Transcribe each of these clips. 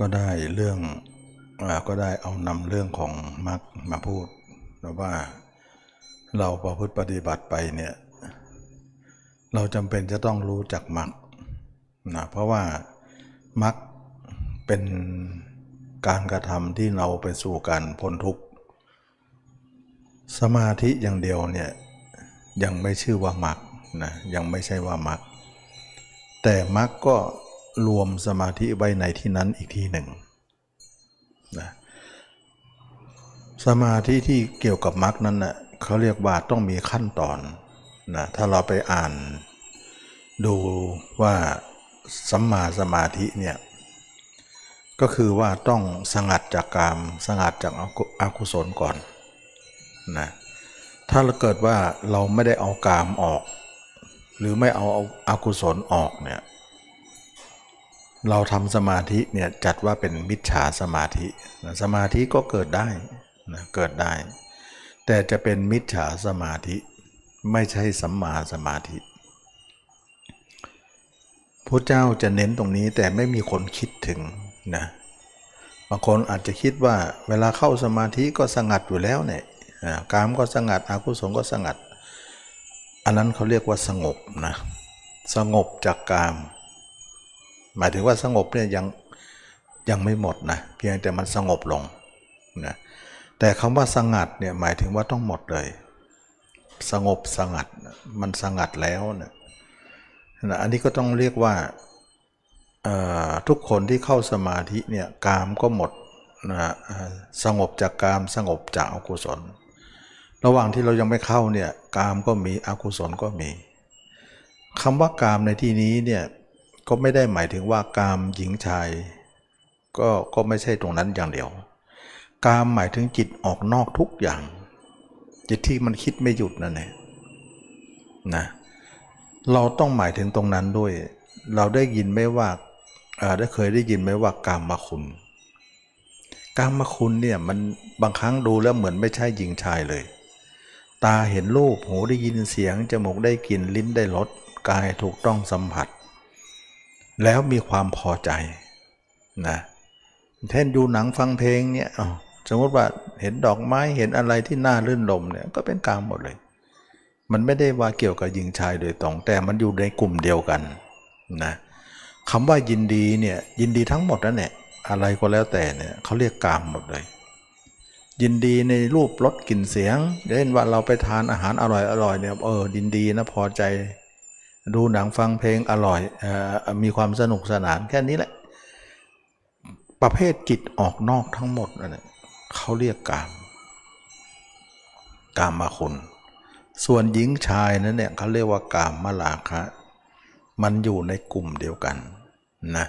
ก็ได้เรื่องอก็ได้เอานำเรื่องของมรรคมาพูดแล้วว่าเราประพฤติปฏิบัติไปเนี่ยเราจำเป็นจะต้องรู้จักมรรคนะเพราะว่ามรรคเป็นการกระทำที่เราไปสู่การพ้นทุกข์สมาธิอย่างเดียวเนี่ยยังไม่ชื่อว่ามรรคนะยังไม่ใช่ว่ามรรคแต่มรรคก็ รวมสมาธิไว้ในที่นั้นอีกทีหนึ่งนะสมาธิที่เกี่ยวกับมรรคนั้นนะ่ะเขาเรียกว่าต้องมีขั้นตอนนะถ้าเราไปอ่านดูว่าสัมมาสมาธิเนี่ยก็คือว่าต้องสงัดจากกามสงัดจากอากุศลก่อนนะถ้าเราเกิดว่าเราไม่ได้เอากามออก หรือไม่เอาอากุศลออกเนี่ย เราทำสมาธิเนี่ยจัดว่าเป็นมิจฉาสมาธิสมาธิก็เกิดได้นะเกิดได้ แต่จะเป็นมิจฉาสมาธิไม่ใช่สัมมาสมาธิพระเจ้าจะเน้นตรงนี้แต่ไม่มีคนคิดถึงนะบางคนอาจจะคิดว่าเวลาเข้าสมาธิก็สงัดอยู่แล้วเนี่ยกามก็สงัดอากุศลก็สงัด อันนั้นเขาเรียกว่าสงบนะสงบจากกาม หมายถึงว่าสงบเนี่ยยังยังไม่หมดนะเพียงแต่มันสงบลงนะแต่คำว่าสงัดเนี่ยหมายถึงว่าต้องหมดเลย สงบสงัดมันสงัดแล้วนะนะอันนี้ก็ต้องเรียกว่าทุกคนที่เข้าสมาธิเนี่ยกามก็หมดนะสงบจากกามสงบจากอกุศล ระหว่างที่เรายังไม่เข้าเนี่ยกามก็มีอกุศลก็มีคำว่ากามในที่นี้เนี่ย ก็ไม่ได้หมายถึงว่ากามหญิงชาย ก็ก็ไม่ใช่ตรงนั้นอย่างเดียว กามหมายถึงจิตออกนอกทุกอย่าง จิตที่มันคิดไม่หยุดนั่นเองนะเราต้องหมายถึงตรงนั้นด้วย เราได้ยินไหมว่าได้เคยได้ยินไหมว่ากามมาคุณกามมาคุณเนี่ยมันบางครั้งดูแล้วเหมือนไม่ใช่หญิงชายเลย ตาเห็นรูปหูได้ยินเสียงจมูกได้กลิ่นลิ้นได้รสกายถูกต้องสัมผัส แล้วมีความพอใจนะแท่นดูหนังฟังเพลงเนี่ยสมมติว่าเห็นดอกไม้เห็นอะไรที่น่ารื่นรมเนี่ยก็เป็นกามหมดเลย มันไม่ได้ว่าเกี่ยวกับหญิงชายโดยตรงแต่มันอยู่ในกลุ่มเดียวกันนะคำว่ายินดีเนี่ยยินดีทั้งหมดนั่นแหละอะไรก็แล้วแต่เนี่ยเขาเรียกกามหมดเลย ยินดีในรูปรสกลิ่นเสียงเช่นว่าเราไปทานอาหารอร่อยอร่อยเนี่ยเออดินดีนะพอใจ ดูหนังฟังเพลงอร่อยอมีความสนุกสนานแค่นี้แหละ ประเภทจิตออกนอกทั้งหมดนั่นเขาเรียกกามกามมาคุณ ส่วนหญิงชายนั้นเนี่ยเขาเรียกว่ากามมาลาคะ มันอยู่ในกลุ่มเดียวกันนะ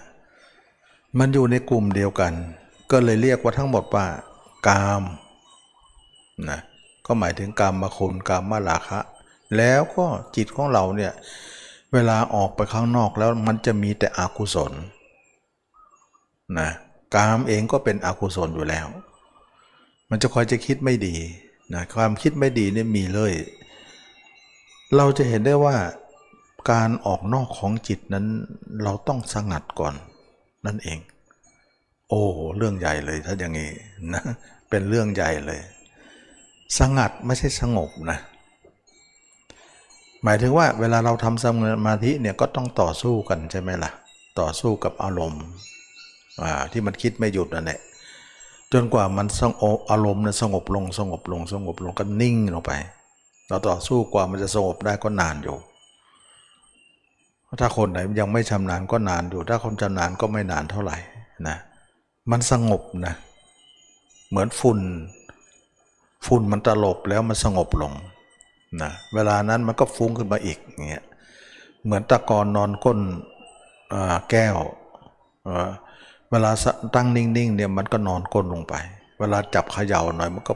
มันอยู่ในกลุ่มเดียวกัน ก็เลยเรียกว่าทั้งหมดว่ากามนะก็หมายถึงกามมาคุณกามมาลาคะ แล้วก็จิตของเราเนี่ย เวลาออกไปข้างนอกแล้วมันจะมีแต่อกุศลนะกามเองก็เป็นอกุศลอยู่แล้ว มันจะคอยจะคิดไม่ดีนะความคิดไม่ดีเนี่ยมีเลย เราจะเห็นได้ว่าการออกนอกของจิตนั้นเราต้องสงัดก่อนนั่นเอง โอ้เรื่องใหญ่เลยถ้าอย่างนี้นะเป็นเรื่องใหญ่เลย สงัดไม่ใช่สงบนะ หมายถึงว่าเวลาเราทำสมาธิเนี่ยก็ต้องต่อสู้กันใช่ไหมล่ะ ต่อสู้กับอารมณ์ที่มันคิดไม่หยุดนั่นแหละจนกว่ามันสงบอารมณ์นั้นสงบลงสงบลงสงบลงก็นิ่งลงไป เราต่อสู้กว่ามันจะสงบได้ก็นานอยู่ ถ้าคนไหนยังไม่ชำนาญก็นานอยู่ ถ้าคนชำนาญก็ไม่นานเท่าไหร่นะมันสงบนะเหมือนฝุ่นฝุ่นมันตลบแล้วมันสงบลง นะเวลานั้นมันก็ฟุ้งขึ้นมาอีกเงี้ยเหมือนตะกอนนอนก้นแก้ว เวลาตั้งนิ่งๆเนี่ยมันก็นอนก้นลงไป เวลาจับเขย่าหน่อยมันก็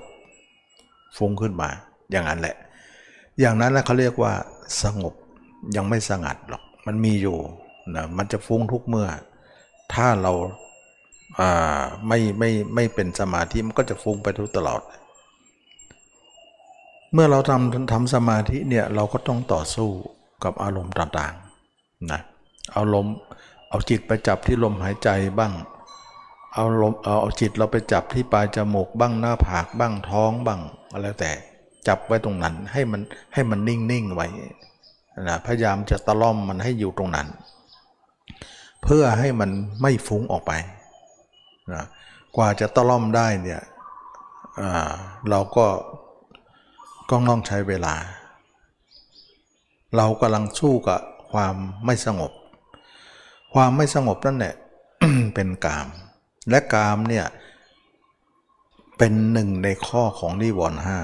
ฟุ้งขึ้นมา อย่างนั้นแหละ อย่างนั้นแหละเขาเรียกว่าสงบยังไม่สงัดหรอกมันมีอยู่นะมันจะฟุ้งทุกเมื่อ ถ้าเราไม่ไม่ไม่เป็นสมาธิมันก็จะฟุ้งไปทุกตลอดเมื่อเราทำทำสมาธิเนี่ยเราก็ต้องต่อสู้กับอารมณ์ต่างๆนะอารมณ์เอาจิตไปจับที่ลมหายใจบ้าง เอาลมเอาเอาจิตเราไปจับที่ปลายจมูกบ้างหน้าผากบ้างท้องบ้างอะไรแต่จับไว้ตรงนั้นให้มันให้มันนิ่งๆไว้นะพยายามจะตะล่อมมันให้อยู่ตรงนั้น เพื่อให้มันไม่ฟุ้งออกไปนะกว่าจะตะล่อมได้เนี่ยเราก็ ก็ต้องใช้เวลา เรากำลังสู้กับความไม่สงบ ความไม่สงบนั่นแหละเป็นกาม และกามเนี่ยเป็นหนึ่งในข้อของนิวรณ์ห้า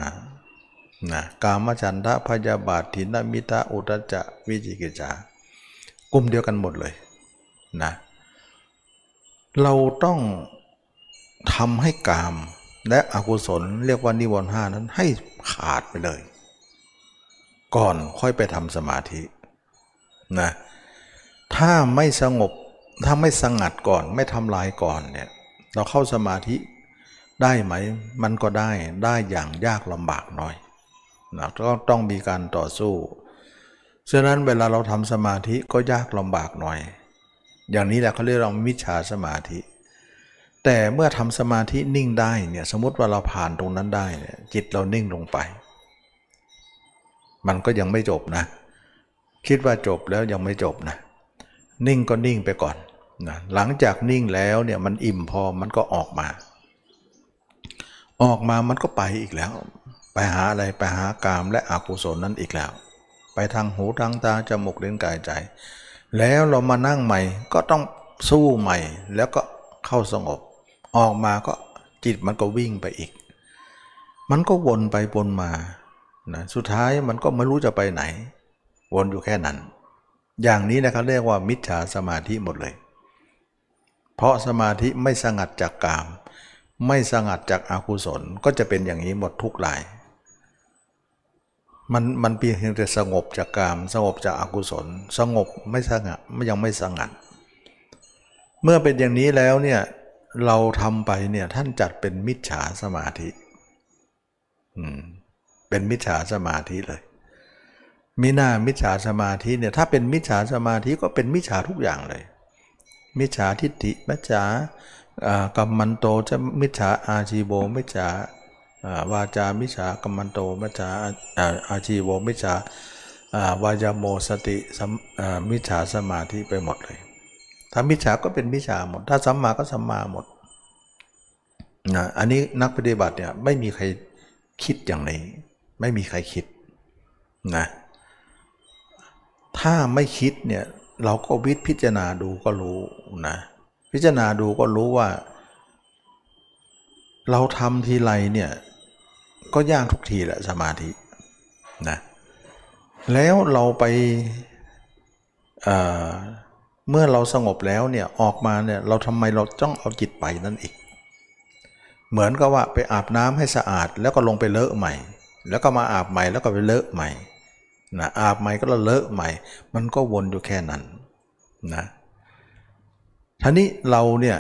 นะกามฉันทะพยาบาทถินมิทะอุตจจะวิจิกิจจากลุ่มเดียวกันหมดเลยนะเราต้องทำให้กาม และอกุศลเรียกว่านิวรณ์ห้านั้นให้ขาดไปเลย ก่อนค่อยไปทำสมาธินะถ้าไม่สงบถ้าไม่สงัดก่อนไม่ทำลายก่อนเนี่ยเราเข้าสมาธิได้ไหมมันก็ได้ได้อย่างยากลำบากหน่อยนะก็ต้องมีการต่อสู้ฉะนั้นเวลาเราทำสมาธิก็ยากลำบากหน่อย อย่างนี้แหละเขาเรียกเรามิจฉาสมาธิ แต่เมื่อทำสมาธินิ่งได้เนี่ยสมมติว่าเราผ่านตรงนั้นได้เนี่ยจิตเรานิ่งลงไป มันก็ยังไม่จบนะ คิดว่าจบแล้วยังไม่จบนะ นิ่งก็นิ่งไปก่อนนะหลังจากนิ่งแล้วเนี่ยมันอิ่มพอมันก็ออกมา ออกมามันก็ไปอีกแล้ว ไปหาอะไรไปหากามและอกุศลนั้นอีกแล้ว ไปทางหูทางตาจมูกเล่นกายใจ แล้วเรามานั่งใหม่ก็ต้องสู้ใหม่แล้วก็เข้าสงบ ออกมาก็จิตมันก็วิ่งไปอีก มันก็วนไปวนมานะสุดท้ายมันก็ไม่รู้จะไปไหน วนอยู่แค่นั้น อย่างนี้นะครับเรียกว่ามิจฉาสมาธิหมดเลย เพราะสมาธิไม่สงัดจากกาม ไม่สงัดจากอากุศลก็จะเป็นอย่างนี้หมดทุกราย มันมันเพียงแต่สงบจากกาม สงบจากอากุศล สงบไม่สงัดไม่ยังไม่สงัด เมื่อเป็นอย่างนี้แล้วเนี่ย เราทำไปเนี่ยท่านจัดเป็นมิจฉาสมาธิเป็นมิจฉาสมาธิเลยมิหน้ามิจฉาสมาธิเนี่ยถ้าเป็นมิจฉาสมาธิก็เป็นมิจฉาทุกอย่างเลย มิจฉาทิฏฐิมิจฉากรรมันโตจะมิจฉาอาชีโบมิจฉาวาจามิจฉากรรมันโตมิจฉาอาชีโบมิจฉาวายาโมสติมิจฉาสมาธิไปหมดเลย ถ้ามิจฉาก็เป็นมิจฉาหมด ถ้าสัมมาก็สัมมาหมดนะอันนี้นักปฏิบัติเนี่ยไม่มีใครคิดอย่างนี้ ไม่มีใครคิดนะถ้าไม่คิดเนี่ยเราก็วิทย์พิจารณาดูก็รู้นะพิจารณาดูก็รู้ว่า เราทำทีไรเนี่ยก็ยากทุกทีแหละสมาธินะแล้วเราไปเเมื่อเราสงบแล้วเนี่ยออกมาเนี่ยเราทำไมเราต้องเอาจิตไปนั่นอีก เหมือนกับว่าไปอาบน้ำให้สะอาดแล้วก็ลงไปเลอะใหม่ แล้วก็มาอาบใหม่แล้วก็ไปเลอะใหม่นะอาบใหม่ก็เลอะใหม่ มันก็วนอยู่แค่นั้นนะท่านี้เราเนี่ย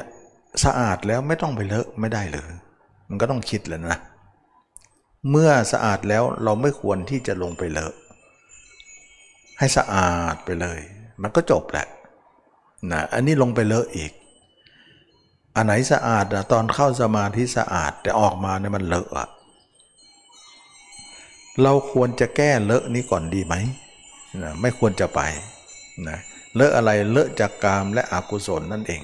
สะอาดแล้วไม่ต้องไปเลอะไม่ได้เลยมันก็ต้องคิดแล้วนะ เมื่อสะอาดแล้วเราไม่ควรที่จะลงไปเลอะ ให้สะอาดไปเลย มันก็จบแหละ นะอันนี้ลงไปเลอะอีก อันไหนสะอาดนะตอนเข้าสมาธิสะอาด แต่ออกมาเนี่ยมันเลอะอะเราควรจะแก้เลอะนี้ก่อนดีไหมนะไม่ควรจะไปนะเลอะอะไรเลอะจากกามและอกุศลนั่นเอง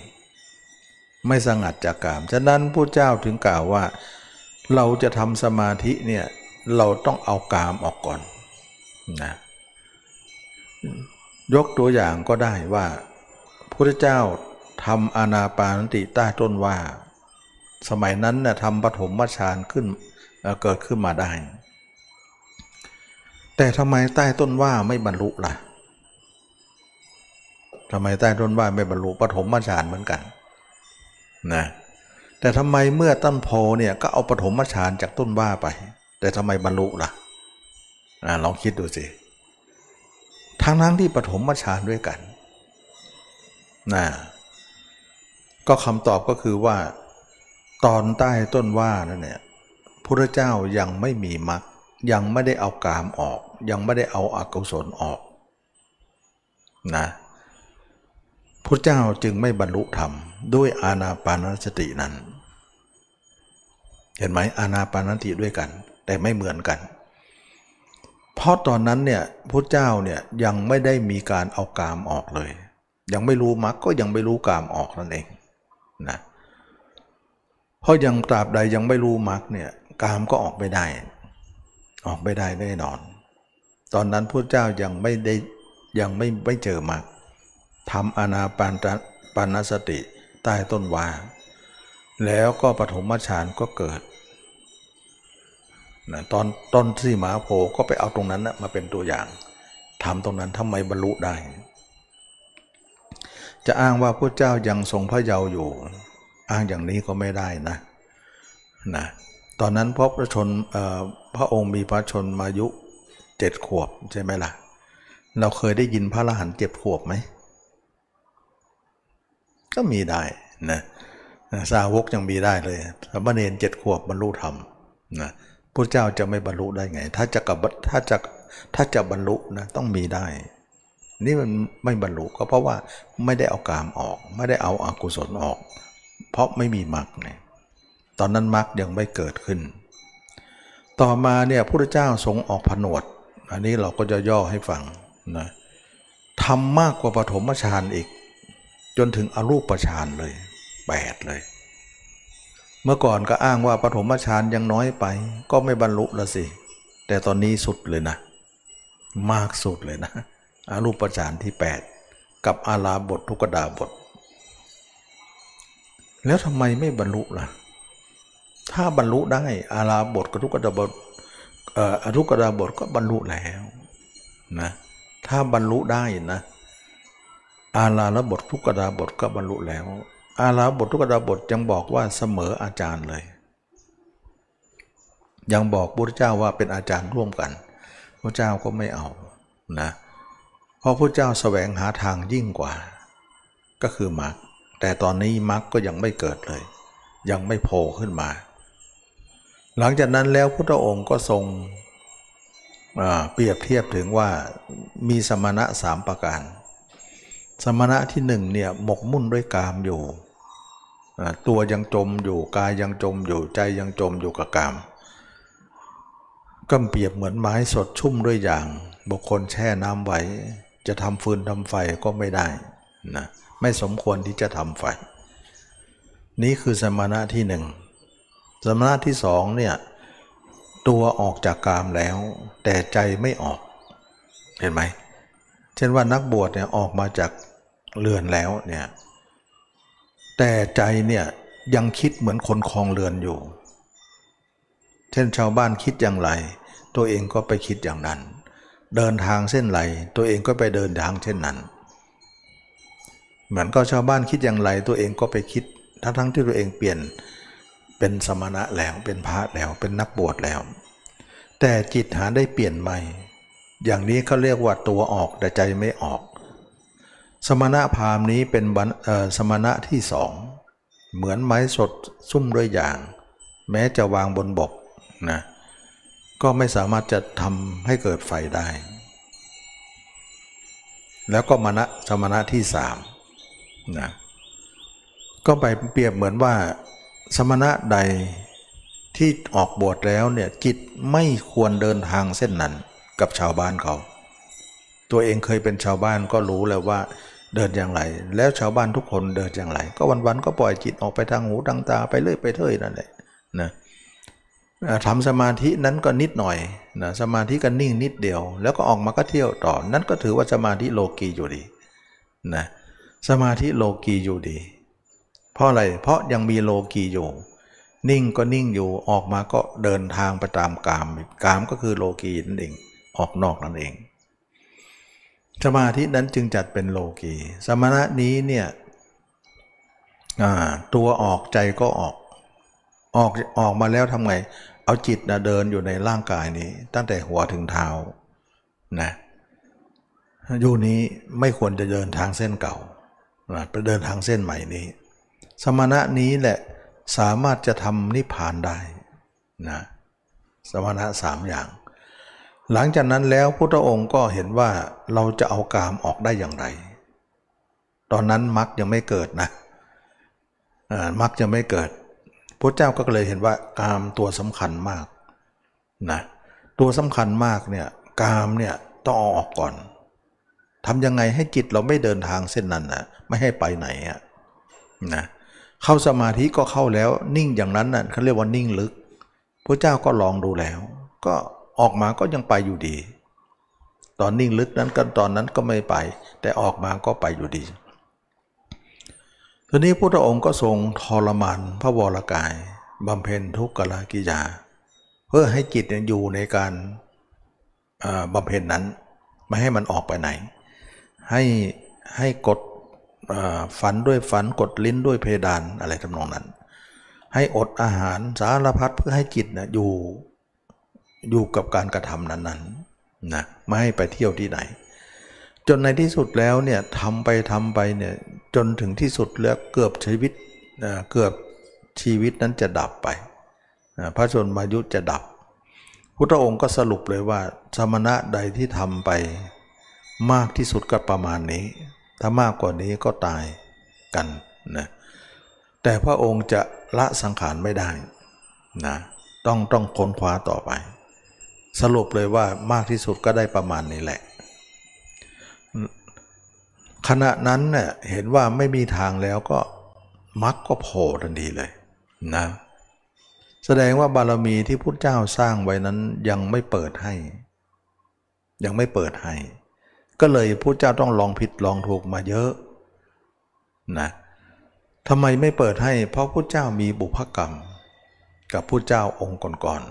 ไม่สงัดจากกาม ฉะนั้นผู้เจ้าถึงกล่าวว่า เราจะทำสมาธิเนี่ยเราต้องเอากามออกก่อนนะยกตัวอย่างก็ได้ว่า พระเจ้าทำอานาปานติใต้ต้นว่า สมัยนั้นนะ่ะทำปฐมฌานขึ้นเกิดขึ้นมาได้ แต่ทำไมใต้ต้นว่าไม่บรรลุล่ะทำไมใต้ต้นว่าไม่บรรลุปฐมฌานเหมือนกันนะแต่ทำไมเมื่อต้นโพเนี่ยก็เอาปฐมฌานจากต้นว่าไป แต่ทำไมบรรลุล่ะอ่าลองคิดดูสิทั้งทั้งที่ปฐมฌานด้วยกัน นะก็คำตอบก็คือว่า ตอนใต้ต้นว่านั่นเนี่ยพระเจ้ายังไม่มีมรรคยังไม่ได้เอากามออก ยังไม่ได้เอาอากุศลออกนะพระเจ้าจึงไม่บรรลุธรรมด้วยอานาปานสตินั้น เห็นไหมอานาปานสติด้วยกัน แต่ไม่เหมือนกัน เพราะตอนนั้นเนี่ยพระเจ้าเนี่ยยังไม่ได้มีการเอากามออกเลย ยังไม่รู้มรรคก็ยังไม่รู้กามออกนั่นเองนะเพราะยังตราบใดยังไม่รู้มรรคเนี่ยกามก็ออกไม่ได้ ออกไม่ได้แน่นอน ตอนนั้นพระเจ้ายังไม่ได้ยังไม่ไม่เจอมรรคทำอนาปานปานสติใต้ต้นวาแล้วก็ปฐมฌานก็เกิดนะตอนต้นที่หมาโพก็ไปเอาตรงนั้นนะมาเป็นตัวอย่างทำตรงนั้นทำไมบรรลุได้ จะอ้างว่าพระเจ้ายังทรงพระเยาว์อยู่ อ้างอย่างนี้ก็ไม่ได้นะนะตอนนั้นพระประชนพระองค์มีพระชนมายุเจ็ดขวบใช่ไหมล่ะ เราเคยได้ยินพระอรหันต์เจ็ดขวบไหม ก็มีได้นะสาวกยังมีได้เลยสมณเณรเจ็ดขวบบรรลุธรรมนะพระเจ้าจะไม่บรรลุได้ไง ถ้าจะกับถ้าจะถ้าจะบรรลุนะต้องมีได้ นี่มันไม่บรรลุก็เพราะว่าไม่ได้เอากามออก ไม่ได้เอาอากุศลออก เพราะไม่มีมรรคเนี่ยตอนนั้นมรรคยังไม่เกิดขึ้น ต่อมาเนี่ยพระเจ้าทรงออกผนวด อันนี้เราก็จะย่อให้ฟังนะทำมากกว่าปฐมฌานอีก จนถึงอรูปฌานเลยแปดเลย เมื่อก่อนก็อ้างว่าปฐมฌานยังน้อยไป ก็ไม่บรรลุละสิ แต่ตอนนี้สุดเลยนะ มากสุดเลยนะ อรูปฌานที่ 8 กับอาลาบททุกดาบท แล้วทำไมไม่บรรลุล่ะ ถ้าบรรลุได้อาลาบทกับทุกดาบทอทุกดาบทก็บรรลุแล้วนะถ้าบรรลุได้นะอาลาลบททุกดาบทก็บรรลุแล้ว อาลาบททุกดาบทยังบอกว่าเสมออาจารย์เลย ยังบอกพระเจ้าว่าเป็นอาจารย์ร่วมกัน พระเจ้าก็ไม่เอานะเราะพระเจ้าแสวงหาทางยิ่งกว่า ก็คือมรรคแต่ตอนนี้มรรคก็ยังไม่เกิดเลย ยังไม่โผล่ขึ้นมา หลังจากนั้นแล้วพระองค์ก็ทรงเปรียบเทียบถึงว่ามีสมณะสามประการ สมณะที่หนึ่งเนี่ยหมกมุ่นด้วยกามอยู่ ตัวยังจมอยู่กายยังจมอยู่ใจยังจมอยู่กับกามก็เปรียบเหมือนไม้สดชุ่มด้วยอย่าง บุคคลแช่น้ำไว้ จะทำฟืนทำไฟก็ไม่ได้นะไม่สมควรที่จะทำไฟ นี่คือสมณะที่หนึ่งสมณะที่สองเนี่ยตัวออกจากกามแล้ว แต่ใจไม่ออกเห็นไหมเช่นว่านักบวชเนี่ยออกมาจากเรือนแล้วเนี่ยแต่ใจเนี่ยยังคิดเหมือนคนคลองเรือนอยู่ เช่นชาวบ้านคิดอย่างไร ตัวเองก็ไปคิดอย่างนั้น เดินทางเส้นไหลตัวเองก็ไปเดินทางเช่นนั้น เหมือนก็ชาวบ้านคิดอย่างไรตัวเองก็ไปคิด ทั้งทั้งที่ตัวเองเปลี่ยนเป็นสมณะแล้วเป็นพระแล้วเป็นนักบวชแล้ว แต่จิตหาได้เปลี่ยนใหม่ อย่างนี้เขาเรียกว่าตัวออกแต่ใจไม่ออก สมณะพราหมณ์นี้เป็นสมณะที่สองเหมือนไม้สดซุ่มด้วยอย่าง แม้จะวางบนบกนะ ก็ไม่สามารถจะทำให้เกิดไฟได้ แล้วก็มณะสมณะที่สามนะก็ไปเปรียบเหมือนว่า สมณะใดที่ออกบวชแล้วเนี่ยจิตไม่ควรเดินทางเส้นนั้นกับชาวบ้านเขา ตัวเองเคยเป็นชาวบ้านก็รู้แล้วว่าเดินอย่างไร แล้วชาวบ้านทุกคนเดินอย่างไร ก็วันๆก็ปล่อยจิตออกไปทางหูทางตาไปเรื่อยไปเรื่อยนั่นแหละ ทำสมาธินั้นก็นิดหน่อยนะสมาธิก็นิ่งนิดเดียว แล้วก็ออกมาก็เที่ยวต่อ นั้นก็ถือว่าสมาธิโลกีอยู่ดีนะสมาธิโลกีอยู่ดี เพราะอะไรเพราะยังมีโลกีอยู่ นิ่งก็นิ่งอยู่ออกมาก็เดินทางไปตามกามกามก็คือโลกีนั่นเองออกนอกนั่นเอง สมาธินั้นจึงจัดเป็นโลกี สมณะนี้เนี่ยตัวออกใจก็ออก ออกออกมาแล้วทำไง เอาจิตนะเดินอยู่ในร่างกายนี้ ตั้งแต่หัวถึงเท้านะอยู่นี้ไม่ควรจะเดินทางเส้นเก่านะไปเดินทางเส้นใหม่นี้ สมณะนี้แหละสามารถจะทำนิพพานได้นะสมณะสามอย่าง หลังจากนั้นแล้วพุทธองค์ก็เห็นว่าเราจะเอากามออกได้อย่างไร ตอนนั้นมรรคยังไม่เกิดนะมรรคยังไม่เกิด พระเจ้าก็เลยเห็นว่ากามตัวสำคัญมากนะตัวสำคัญมากเนี่ยกามเนี่ยต้องออกก่อนทำยังไงให้จิตเราไม่เดินทางเส้นนั้นนะไม่ให้ไปไหนอะนะเข้าสมาธิก็เข้าแล้วนิ่งอย่างนั้นน่ะเขาเรียกว่านิ่งลึกพระเจ้าก็ลองดูแล้ว ก็ออกมาก็ยังไปอยู่ดี ตอนนิ่งลึกนั้นกันตอนนั้นก็ไม่ไป แต่ออกมาก็ไปอยู่ดี ทีนี้พระองค์ก็ทรงทรมานพระวรกายบำเพ็ญทุกขลากิยา เพื่อให้จิตอยู่ในการบำเพ็ญนั้น ไม่ให้มันออกไปไหน ให้ให้กดฝันด้วยฝันกดลิ้นด้วยเพดานอะไรทำนองนั้น ให้อดอาหารสารพัดเพื่อให้จิตนะอยู่อยู่กับการกระทำนั้นๆนะไม่ให้ไปเที่ยวที่ไหน จนในที่สุดแล้วเนี่ยทำไปทำไปเนี่ยจนถึงที่สุดแล้วเกือบชีวิตเกือบชีวิตนั้นจะดับไป พระชนมายุจะดับ พุทธองค์ก็สรุปเลยว่า สมณะใดที่ทำไป มากที่สุดก็ประมาณนี้ ถ้ามากกว่านี้ก็ตายกันนะแต่พระองค์จะละสังขารไม่ได้นะต้องต้องค้นคว้าต่อไป สรุปเลยว่ามากที่สุดก็ได้ประมาณนี้แหละ ขณะนั้นเน่ยเห็นว่าไม่มีทางแล้วก็มักก็โผล่ทันทีเลยนะแสดงว่าบารมีที่พุทธเจ้าสร้างไว้นั้นยังไม่เปิดให้ ยังไม่เปิดให้ ก็เลยพุทธเจ้าต้องลองผิดลองถูกมาเยอะนะทำไมไม่เปิดให้ เพราะพุทธเจ้ามีบุพกรรม กับพุทธเจ้าองค์ก่อน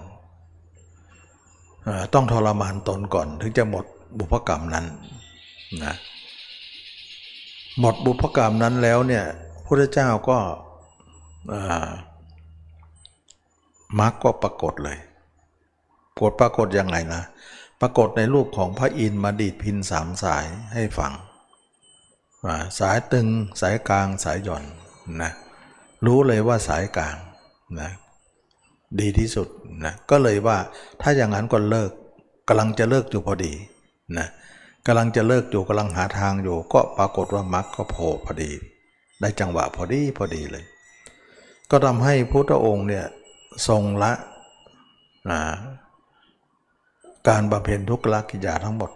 ๆต้องทรมานตนก่อน ถึงจะหมดบุพกรรมนั้น นะหมดบุพกรรมนั้นแล้วเนี่ยพระเจ้าก็มรรคก็ปรากฏเลยปรากฏปรากฏยังไงนะ ปรากฏในรูปของพระอินทร์มาดีดพินสามสายให้ฟัง สายตึงสายกลางสายหย่อนนะรู้เลยว่าสายกลางนะดีที่สุดนะก็เลยว่าถ้าอย่างนั้นก็เลิกกำลังจะเลิกอยู่พอดีนะ กำลังจะเลิกอยู่กำลังหาทางอยู่ ก็ปรากฏว่ามรรคก็โผล่พอดี ได้จังหวะพอดีพอดีเลย ก็ทำให้พุทธองค์เนี่ยทรงละการบำเพ็ญทุกขลกิจาทั้งหมด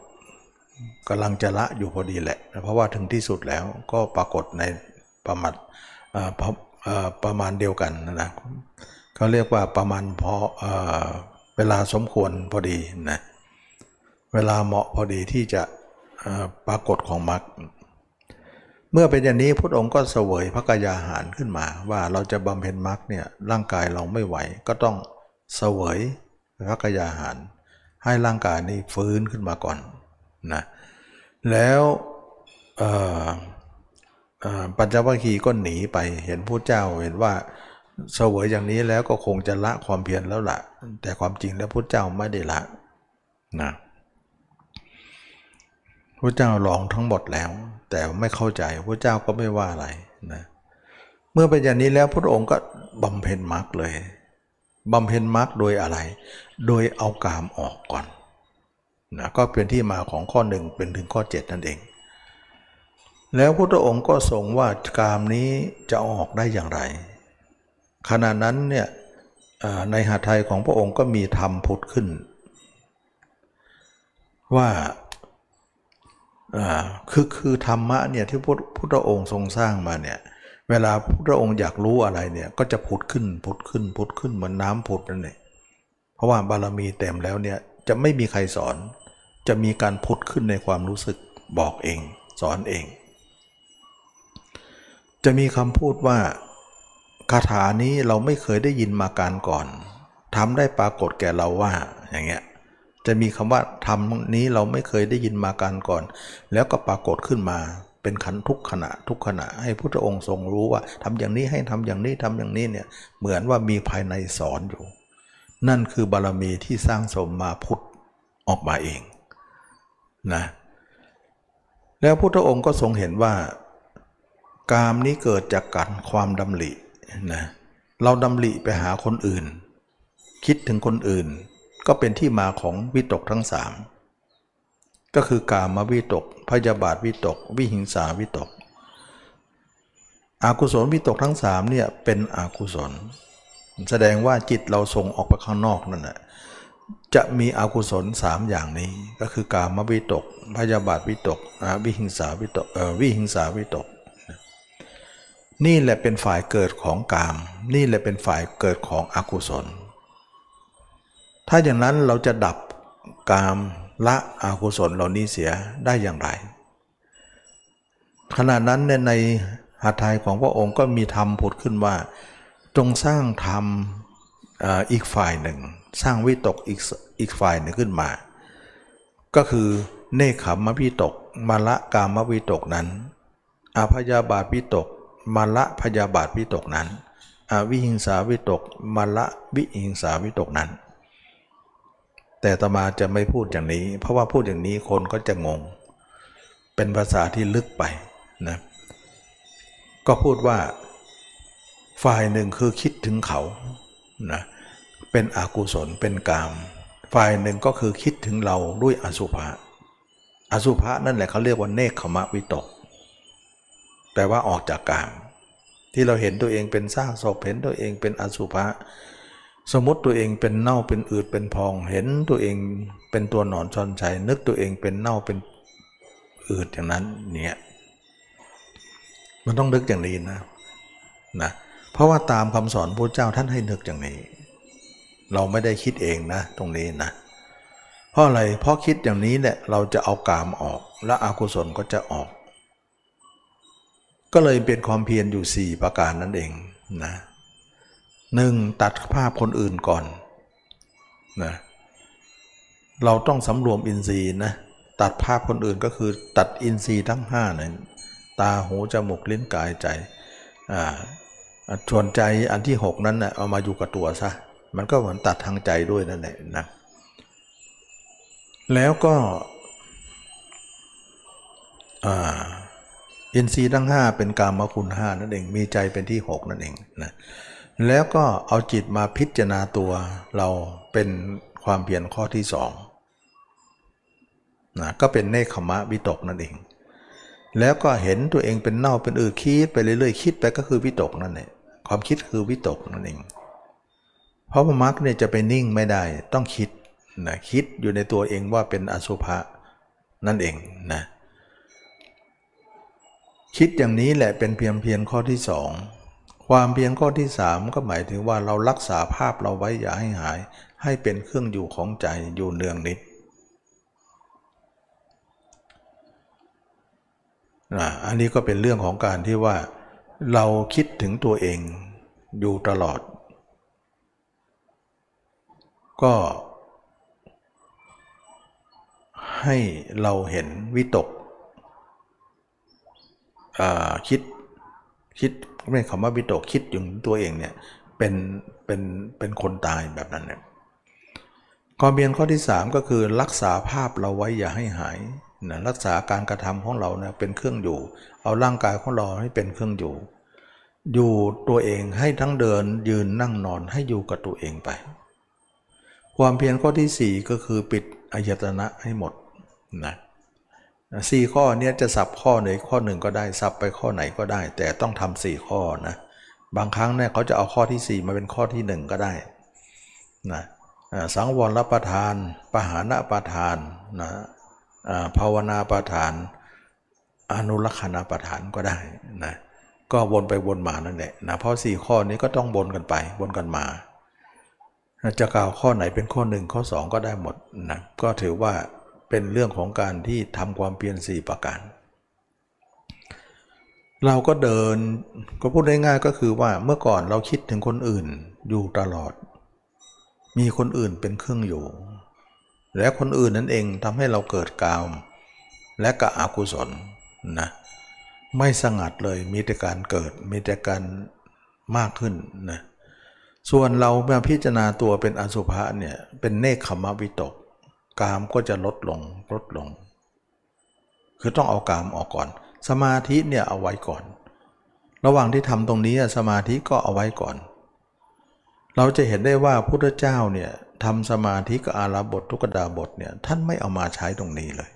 กำลังจะละอยู่พอดีแหละ เพราะว่าถึงที่สุดแล้วก็ปรากฏในประมาณประมาณเดียวกันนะเขาเรียกว่าประมาณพอเวลาสมควรพอดีนะเวลาเหมาะพอดีที่จะ ปรากฏของมรรคเมื่อเป็นอย่างนี้พระองค์ก็เสวยพระกายาหารขึ้นมา ว่าเราจะบำเพ็ญมรรคเนี่ยร่างกายเราไม่ไหว ก็ต้องเสวยพระกายาหาร ให้ร่างกายนี้ฟื้นขึ้นมาก่อนนะแล้วปัญจวัคคีย์ก็หนีไปเห็นพระเจ้าเห็นว่าเสวยอย่างนี้แล้วก็คงจะละความเพียรแล้วละ่ะ แต่ความจริงแล้วพระเจ้าไม่ได้ละนะ พระเจ้าลองทั้งหมดแล้ว แต่ไม่เข้าใจพระเจ้าก็ไม่ว่าอะไรนะเมื่อเป็นอย่างนี้แล้วพระองค์ก็บำเพ็ญมรรคเลยบำเพ็ญมรรคโดยอะไร โดยเอากามออกก่อนนะก็เป็นที่มาของข้อหนึ่งเป็นถึงข้อ 7 นั่นเอง แล้วพระองค์ก็ทรงว่ากามนี้จะออกได้อย่างไร ขณะนั้นเนี่ยในหาไทยของพระองค์ก็มีธรรมพุทธขึ้น ว่า คือคือธรรมะเนี่ยที่พุทธพุทธองค์ทรงสร้างมาเนี่ยเวลาพุทธองค์อยากรู้อะไรเนี่ยก็จะผุดขึ้นผุดขึ้นผุดขึ้นเหมือนน้ำผุดนั่นเองเพราะว่าบารมีเต็มแล้วเนี่ยจะไม่มีใครสอน จะมีการผุดขึ้นในความรู้สึกบอกเอง สอนเอง จะมีคำพูดว่าคาถานี้เราไม่เคยได้ยินมาการก่อนทำได้ปรากฏแก่เราว่าอย่างเงี้ย จะมีคำว่าทำนี้เราไม่เคยได้ยินมาการก่อน แล้วก็ปรากฏขึ้นมาเป็นขันทุกขณะทุกขณะให้พุทธองค์ทรงรู้ว่าทำอย่างนี้ให้ทำอย่างนี้ทำอย่างนี้เนี่ยเหมือนว่ามีภายในสอนอยู่ นั่นคือบารมีที่สร้างสมมาพุทธออกมาเองนะแล้วพุทธองค์ก็ทรงเห็นว่า กามนี้เกิดจากการความดำรินะเราดำริไปหาคนอื่น คิดถึงคนอื่น ก็เป็นที่มาของวิตกทั้งสามก็คือกามวิตก พยาบาทวิตก วิหิงสาวิตก อากุศลวิตกทั้งสามเนี่ยเป็นอกุศล แสดงว่าจิตเราส่งออกไปข้างนอกนั่นแหละจะมีอกุศลสามอย่างนี้ก็คือกามวิตก พยาบาทวิตกวิหิงสาวิตกเอ่อวิหิงสาวิตก นี่แหละเป็นฝ่ายเกิดของกาม นี่แหละเป็นฝ่ายเกิดของอกุศล ถ้าอย่างนั้นเราจะดับกามละอากุศลเหล่านี้เสียได้อย่างไร ขณะนั้นในหัตถ์ไทยของพระองค์ก็มีธรรมผุดขึ้นว่า จงสร้างธรรมอีกฝ่ายหนึ่ง สร้างวิตกอีกอีกฝ่ายหนึ่งขึ้นมา ก็คือเนคขมวิตกมาละกามวิตกนั้นอาพยาบาทวิตกมาละพยาบาทวิตกนั้นอวิหิงสาวิตกมาละวิหิงสาวิตกนั้น แต่ตมาจะไม่พูดอย่างนี้ เพราะว่าพูดอย่างนี้คนก็จะงง เป็นภาษาที่ลึกไปนะก็พูดว่า ฝ่ายหนึ่งคือคิดถึงเขานะเป็นอกุศลเป็นกาม ฝ่ายหนึ่งก็คือคิดถึงเราด้วยอสุภะอสุภะนั่นแหละเขาเรียกว่าเนคขมะวิตก แปลว่าออกจากกาม ที่เราเห็นตัวเองเป็นซากศพเห็นตัวเองเป็นอสุภะ สมมติตัวเองเป็นเน่าเป็นอืดเป็นพอง เห็นตัวเองเป็นตัวหนอนชอนชัยนึกตัวเองเป็นเน่าเป็นอืดอย่างนั้นเนี่ยมันต้องนึกอย่างนี้นะนะเพราะว่าตามคำสอนพระเจ้าท่านให้นึกอย่างนี้ เราไม่ได้คิดเองนะ ตรงนี้นะเพราะอะไรเพราะคิดอย่างนี้เนี่ยเราจะเอากามออก และอกุศลก็จะออก ก็เลยเป็นความเพียรอยู่ 4 ประการนั่นเองนะ หนึ่งตัดภาพคนอื่นก่อนนะเราต้องสำรวมอินทรีย์นะตัดภาพคนอื่นก็คือตัดอินทรีย์ทั้ง5นั้นตาหูจมูกลิ้นกายใจอ่าส่วนใจอันที่ 6 นั้นนะ่ะเอามาอยู่กับตัวซะมันก็เหมือนตัดทางใจด้วยนั่นแหละนะแล้วก็อินทรีย์ทั้ง 5 เป็นกามคุณห้านั่นเอง มีใจเป็นที่ 6 นั่นเองนะ แล้วก็เอาจิตมาพิจารณาตัวเราเป็นความเพียรข้อที่สองนะก็เป็นเนคขมะวิตกนั่นเอง แล้วก็เห็นตัวเองเป็นเน่าเป็นอืดคิดไปเรื่อยๆคิดไปก็คือวิตกนั่นเองความคิดคือวิตกนั่นเอง เพราะมรรคเนี่ยจะไปนิ่งไม่ได้ต้องคิดนะคิดอยู่ในตัวเองว่าเป็นอสุภะนั่นเองนะคิดอย่างนี้แหละเป็นเพียงเพียงข้อที่สอง ความเพียงข้อที่สามก็หมายถึงว่าเรารักษาภาพเราไว้อย่าให้หาย ให้เป็นเครื่องอยู่ของใจอยู่เนืองนิดนะอันนี้ก็เป็นเรื่องของการที่ว่า เราคิดถึงตัวเองอยู่ตลอด ก็ให้เราเห็นวิตกคิดคิด ไม่คำว่าวิตกคิดอยู่ตัวเองเนี่ยเป็นเป็นเป็นคนตายแบบนั้นเนี่ยความเพียรข้อที่ 3 ก็คือรักษาภาพเราไว้อย่าให้หายนะรักษาการกระทำของเราเนี่ยเป็นเครื่องอยู่ เอาร่างกายของเราให้เป็นเครื่องอยู่ อยู่ตัวเองให้ทั้งเดินยืนนั่งนอนให้อยู่กับตัวเองไป ความเพียรข้อที่ 4 ก็คือปิดอายตนะให้หมดนะ สี่ข้อนี้จะสับข้อไหนข้อหนึ่งก็ได้สับไปข้อไหนก็ได้ แต่ต้องทำสี่ข้อนะบางครั้งเนี่ยเขาจะเอาข้อที่ 4 มาเป็นข้อที่ 1 ก็ได้นะสังวรรับประทานปหานะประทานนะภาวนาประฐาน อนุรักษณประฐานก็ได้นะก็วนไปวนมานั่นแหละนะเพราะสี่ข้อนี้ก็ต้องวนกันไปวนกันมาจะกล่าวข้อไหนเป็นข้อหนึ่งข้อสองก็ได้หมดนะก็ถือว่า เป็นเรื่องของการที่ทำความเพียรสี่ประการ เราก็เดินก็พูดได้ง่ายก็คือว่าเมื่อก่อนเราคิดถึงคนอื่นอยู่ตลอด มีคนอื่นเป็นเครื่องอยู่ และคนอื่นนั่นเองทำให้เราเกิดกามและกะอากุศลนะไม่สงัดเลยมีแต่การเกิดมีแต่การมากขึ้นนะส่วนเรามื่อพิจารณาตัวเป็นอสุภะเนี่ยเป็นเนคขมวิตก กามก็จะลดลงลดลง คือต้องเอากามออกก่อน สมาธิเนี่ยเอาไว้ก่อน ระหว่างที่ทำตรงนี้สมาธิก็เอาไว้ก่อน เราจะเห็นได้ว่าพุทธเจ้าเนี่ยทำสมาธิกับอาราบททุกดาบทเนี่ยท่านไม่เอามาใช้ตรงนี้เลย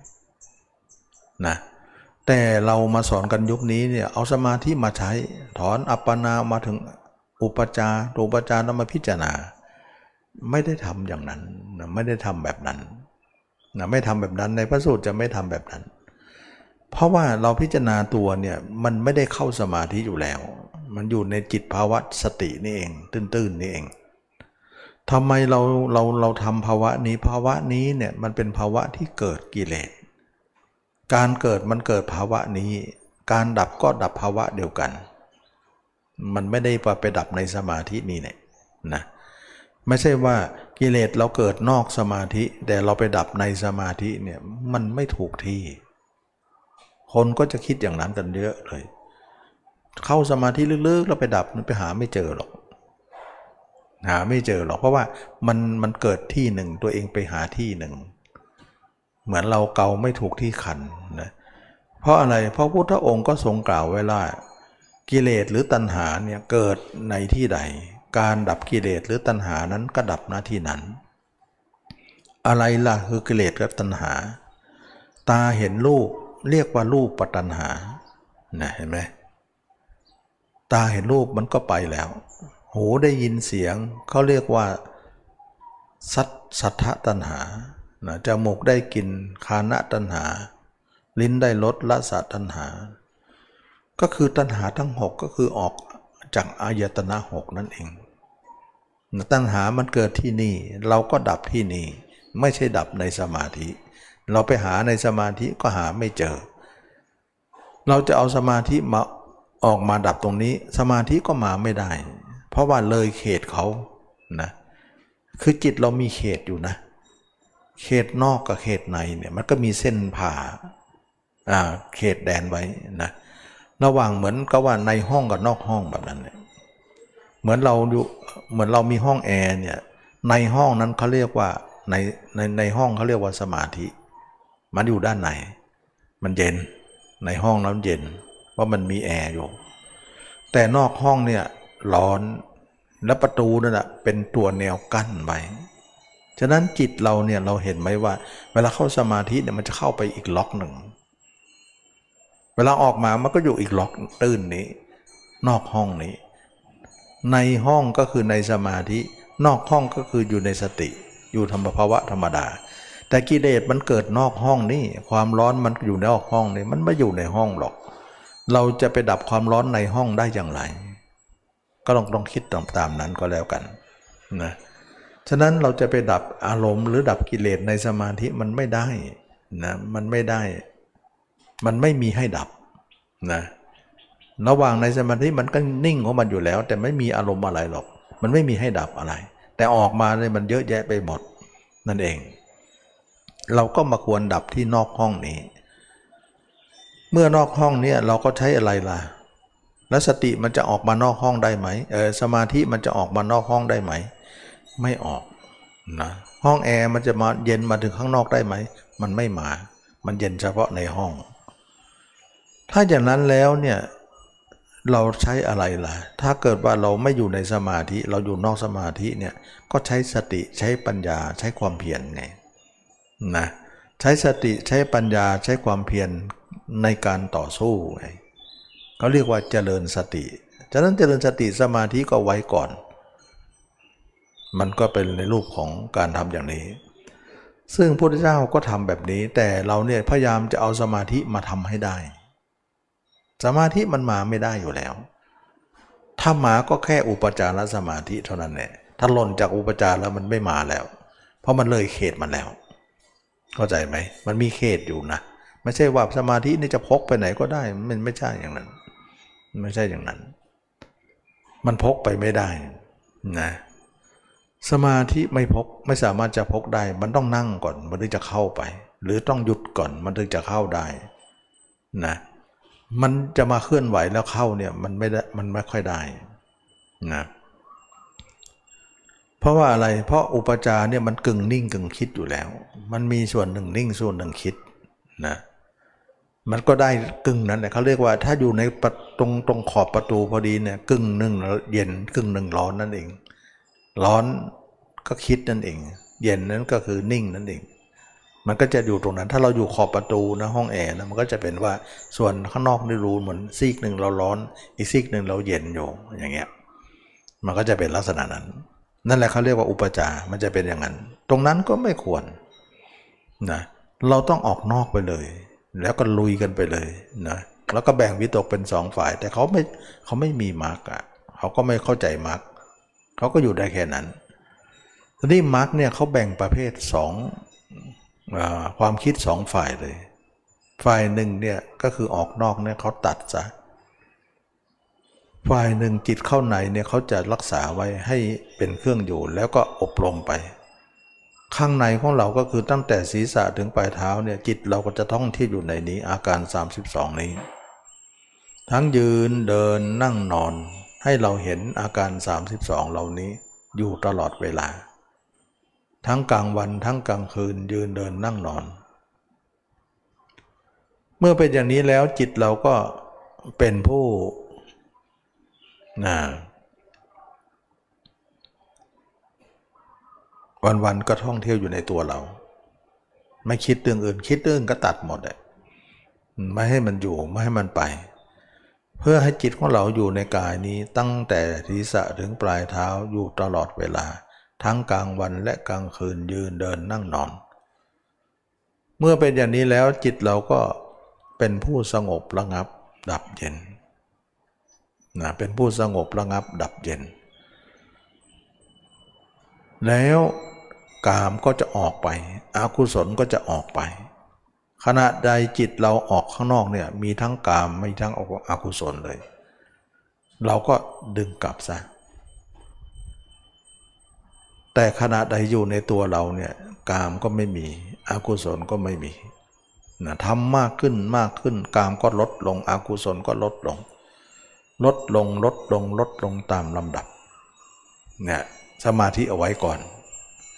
นะแต่เรามาสอนกันยุคนี้เนี่ยเอาสมาธิมาใช้ถอนอัปปนามาถึงอุปจารอุปจารแล้วมาพิจารณา ไม่ได้ทำอย่างนั้นนะไม่ได้ทำแบบนั้น นะไม่ทำแบบนั้นในพระสูตรจะไม่ทำแบบนั้น เพราะว่าเราพิจารณาตัวเนี่ยมันไม่ได้เข้าสมาธิอยู่แล้ว มันอยู่ในจิตภาวะสตินี่เอง ตื้นๆนี่เองทำไมเราเราเราทำภาวะนี้ภาวะนี้เนี่ยมันเป็นภาวะที่เกิดกิเลสการเกิดมันเกิดภาวะนี้ การดับก็ดับภาวะเดียวกัน มันไม่ได้ไปดับในสมาธินี่เนี่ยนะไม่ใช่ว่า กิเลสเราเกิดนอกสมาธิ แต่เราไปดับในสมาธิเนี่ยมันไม่ถูกที่ คนก็จะคิดอย่างนั้นกันเยอะเลย เข้าสมาธิลึกๆ แล้วไปดับมันไปหาไม่เจอหรอก หาไม่เจอหรอกเพราะว่ามันมันเกิดที่หนึ่งตัวเองไปหาที่หนึ่ง เหมือนเราเกาไม่ถูกที่ขันนะเพราะอะไรเพราะพุทธองค์ก็ทรงกล่าวไว้ว่ากิเลสหรือตัณหาเนี่ยเกิดในที่ใด การดับกิเลสหรือตัณหานั้นก็ดับหน้าที่นั้น อะไรล่ะคือกิเลสกับตัณหา ตาเห็นรูปเรียกว่ารูปปัตัณหานะเห็นไหมตาเห็นรูปมันก็ไปแล้ว หูได้ยินเสียงเขาเรียกว่าสัทสัทธตัณหานะจมูกได้กลิ่นคานะตัณหา ลิ้นได้รสละสัตัณหา ก็คือตัณหาทั้งหกก็คือออกจากอายตนะหกนั่นเอง ตัณหามันเกิดที่นี่ เราก็ดับที่นี่ ไม่ใช่ดับในสมาธิ เราไปหาในสมาธิก็หาไม่เจอ เราจะเอาสมาธิมาออกมาดับตรงนี้ สมาธิก็มาไม่ได้ เพราะว่าเลยเขตเขานะคือจิตเรามีเขตอยู่นะ เขตนอกกับเขตในเนี่ยมันก็มีเส้นผ่าเขตแดนไว้นะระหว่างเหมือนกับว่าในห้องกับนอกห้องแบบนั้นเนี่ย เหมือนเราอยู่เหมือนเรามีห้องแอร์เนี่ยในห้องนั้นเขาเรียกว่าในในในห้องเขาเรียกว่าสมาธิ มันอยู่ด้านในมันเย็นในห้องนั้นเย็นเพราะมันมีแอร์อยู่แต่นอกห้องเนี่ยร้อนและประตูนั่นแหะเป็นตัวแนวกั้นไว้ฉะนั้นจิตเราเนี่ยเราเห็นไหมว่า เวลาเข้าสมาธิเนี่ยมันจะเข้าไปอีกล็อกหนึ่ง เวลาออกมามันก็อยู่อีกล็อกตื้นนี้ นอกห้องนี้ ในห้องก็คือในสมาธิ นอกห้องก็คืออยู่ในสติ อยู่ธรรมภาวะธรรมดา แต่กิเลสมันเกิดนอกห้องนี่ความร้อนมันอยู่ในอกห้องนี่มันไม่อยู่ในห้องหรอก เราจะไปดับความร้อนในห้องได้อย่างไร ก็ลองลองคิดตามนั้นก็แล้วกันนะฉะนั้นเราจะไปดับอารมณ์หรือดับกิเลสในสมาธิมันไม่ได้นะมันไม่ได้ มันไม่มีให้ดับนะ ระหว่างในสมาธิมันก็นิ่งของมันอยู่แล้ว แต่ไม่มีอารมณ์อะไรหรอก มันไม่มีให้ดับอะไร แต่ออกมาเนี่ยมันเยอะแยะไปหมดนั่นเอง เราก็มาควรดับที่นอกห้องนี้ เมื่อนอกห้องเนี้เราก็ใช้อะไรล่ะ แล้วสติมันจะออกมานอกห้องได้ไหมเออสมาธิมันจะออกมานอกห้องได้ไหม ไม่ออกนะห้องแอร์มันจะมาเย็นมาถึงข้างนอกได้ไหม มันไม่มา มันเย็นเฉพาะในห้อง ถ้าอย่างนั้นแล้วเนี่ย เราใช้อะไรล่ะ ถ้าเกิดว่าเราไม่อยู่ในสมาธิ เราอยู่นอกสมาธิเนี่ย ก็ใช้สติใช้ปัญญาใช้ความเพียรไงนะใช้สติใช้ปัญญาใช้ความเพียรในการต่อสู้ไงเขาเรียกว่าเจริญสติ ฉะนั้นเจริญสติสมาธิก็ไว้ก่อน มันก็เป็นในรูปของการทำอย่างนี้ ซึ่งพระพุทธเจ้าก็ทำแบบนี้ แต่เราเนี่ยพยายามจะเอาสมาธิมาทำให้ได้ สมาธิมันมาไม่ได้อยู่แล้ว ถ้ามาก็แค่อุปจารสมาธิเท่านั้นแหละถ้าหล่นจากอุปจารแล้วมันไม่มาแล้ว เพราะมันเลยเขตมันแล้ว เข้าใจไหมมันมีเขตอยู่นะไม่ใช่ว่าสมาธินี่จะพกไปไหนก็ได้ มันไม่ใช่อย่างนั้น ไม่ใช่อย่างนั้น มันพกไปไม่ได้นะสมาธิไม่พกไม่สามารถจะพกได้ มันต้องนั่งก่อนมันถึงจะเข้าไป หรือต้องหยุดก่อนมันถึงจะเข้าได้นะ มันจะมาเคลื่อนไหวแล้วเข้าเนี่ยมันไม่ได้มันไม่ค่อยได้นะเพราะว่าอะไรเพราะอุปจารเนี่ยมันกึ่งนิ่งกึ่งคิดอยู่แล้ว มันมีส่วนหนึ่งนิ่งส่วนหนึ่งคิดนะมันก็ได้กึ่งนั้นแหละเขาเรียกว่าถ้าอยู่ในตรงตรงขอบประตูพอดีเนี่ยกึ่งหนึ่งเย็นกึ่งหนึ่งร้อนนั่นเอง ร้อนก็คิดนั่นเอง เย็นนั้นก็คือนิ่งนั่นเอง มันก็จะอยู่ตรงนั้น ถ้าเราอยู่ขอบประตูนะห้องแอร์นะมันก็จะเป็นว่าส่วนข้างนอกนี่รูเหมือนซีกหนึ่งเราร้อน อีกซีกหนึ่งเราเย็นอยู่อย่างเงี้ยมันก็จะเป็นลักษณะนั้น นั่นแหละเขาเรียกว่าอุปจารมันจะเป็นอย่างนั้น ตรงนั้นก็ไม่ควรนะเราต้องออกนอกไปเลย แล้วก็ลุยกันไปเลยนะแล้วก็แบ่งวิตกเป็นสองฝ่าย แต่เขาไม่เขาไม่มีมรรคอะเขาก็ไม่เข้าใจมรรคเขาก็อยู่ได้แค่นั้นทีนี้มรรคเนี่ยเขาแบ่งประเภทสอง ความคิดสองฝ่ายเลย ฝ่ายหนึ่งเนี่ยก็คือออกนอกเนี่ยเขาตัดซะฝ่ายหนึ่งจิตเข้าในเนี่ยเขาจะรักษาไว้ให้เป็นเครื่องอยู่แล้วก็อบรมไป ข้างในของเราก็คือตั้งแต่ศีรษะถึงปลายเท้าเนี่ยจิตเราก็จะท่องที่อยู่ในนี้อาการ 32 นี้ ทั้งยืนเดินนั่งนอน ให้เราเห็นอาการ 32 เหล่านี้อยู่ตลอดเวลา ทั้งกลางวันทั้งกลางคืนยืนเดินนั่งนอน เมื่อเป็นอย่างนี้แล้วจิตเราก็เป็นผู้นะวันๆก็ท่องเที่ยวอยู่ในตัวเรา ไม่คิดเรื่องอื่น คิดเรื่องก็ตัดหมดเลยไม่ให้มันอยู่ไม่ให้มันไป เพื่อให้จิตของเราอยู่ในกายนี้ตั้งแต่ศีรษะถึงปลายเท้าอยู่ตลอดเวลา ทั้งกลางวันและกลางคืนยืนเดินนั่งนอน เมื่อเป็นอย่างนี้แล้วจิตเราก็เป็นผู้สงบระงับ ดับเย็นนะเป็นผู้สงบระงับ ดับเย็น แล้วกามก็จะออกไปอากุศลก็จะออกไป ขณะใดจิตเราออกข้างนอกเนี่ยมีทั้งกามไมีทั้งอกุศลเลย เราก็ดึงกลับซะ แต่ขณะใดอยู่ในตัวเราเนี่ยกามก็ไม่มีอกุศลก็ไม่มีนะทำมากขึ้นมากขึ้นกามก็ลดลงอกุศลก็ลดลง ลดลงลดลงลดลงตามลำดับเนี่ยสมาธิเอาไว้ก่อน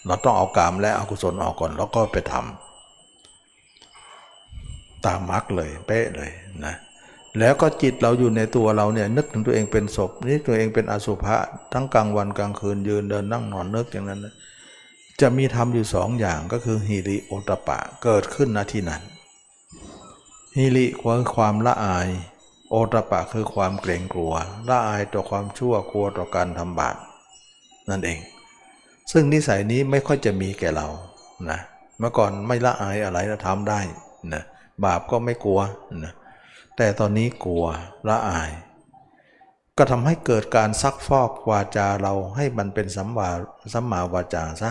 เราต้องเอากามและอกุศลออกก่อน แล้วก็ไปทำตามมรรคเลยเป๊ะเลยนะ แล้วก็จิตเราอยู่ในตัวเราเนี่ยนึกถึงตัวเองเป็นศพนี่ตัวเองเป็นอสุภะทั้งกลางวันกลางคืนยืนเดินนั่งนอนนึกอย่างนั้น จะมีทำอยู่สองอย่างก็คือฮิริโอตปะเกิดขึ้นณที่นั้นฮิริคือความละอาย โอตปะคือความเกรงกลัวละอายต่อความชั่วกลัวต่อการทำบาปนั่นเอง ซึ่งนิสัยนี้ไม่ค่อยจะมีแก่เรานะเมื่อก่อนไม่ละอายอะไรนะทำได้นะบาปก็ไม่กลัวนะ แต่ตอนนี้กลัวละอาย ก็ทำให้เกิดการซักฟอกวาจาเราให้มันเป็นสัมวาสัมมาวาจาซะ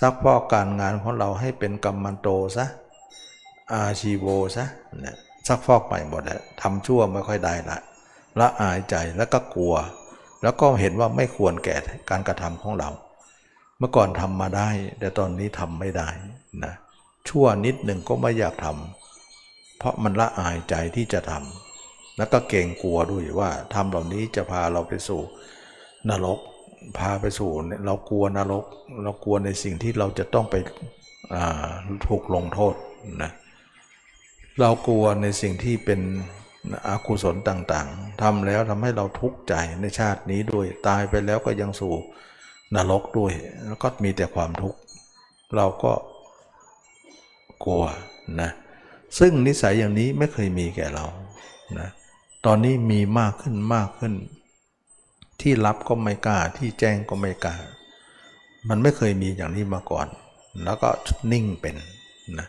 ซักฟอกการงานของเราให้เป็นกรรมันโตซะอาชีโวซะนะซักฟอกไปหมดแล้วทำชั่วไม่ค่อยได้ละละอายใจแล้วก็กลัว แล้วก็เห็นว่าไม่ควรแก่การกระทำของเรา เมื่อก่อนทำมาได้ แต่ตอนนี้ทำไม่ได้นะชั่วนิดหนึ่งก็ไม่อยากทำ เพราะมันละอายใจที่จะทำแล้วก็เกรงกลัวด้วยว่าทำเหล่านี้จะพาเราไปสู่นรก พาไปสู่เรากลัวนรก เรากลัวในสิ่งที่เราจะต้องไปถูกลงโทษนะเรากลัวในสิ่งที่เป็นอกุศลต่างๆทำแล้วทำให้เราทุกข์ใจในชาตินี้ด้วยตายไปแล้วก็ยังสู่นรกด้วย แล้วก็มีแต่ความทุกข์เราก็กลัวนะ ซึ่งนิสัยอย่างนี้ไม่เคยมีแก่เรานะตอนนี้มีมากขึ้นมากขึ้น ที่รับก็ไม่กล้าที่แจ้งก็ไม่กล้า มันไม่เคยมีอย่างนี้มาก่อน แล้วก็นิ่งเป็นนะ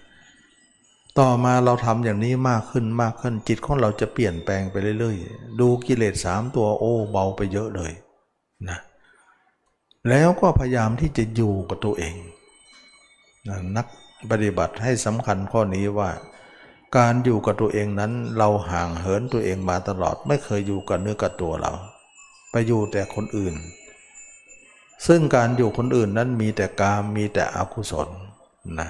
ต่อมาเราทำอย่างนี้มากขึ้นมากขึ้นจิตของเราจะเปลี่ยนแปลงไปเรื่อยๆ ดูกิเลสสามตัวโอ้เบาไปเยอะเลยนะแล้วก็พยายามที่จะอยู่กับตัวเองนะนักปฏิบัติให้สำคัญข้อนี้ว่า การอยู่กับตัวเองนั้น เราห่างเหินตัวเองมาตลอดไม่เคยอยู่กับเนื้อกับตัวเรา ไปอยู่แต่คนอื่น ซึ่งการอยู่คนอื่นนั้นมีแต่กามมีแต่อกุศลนะ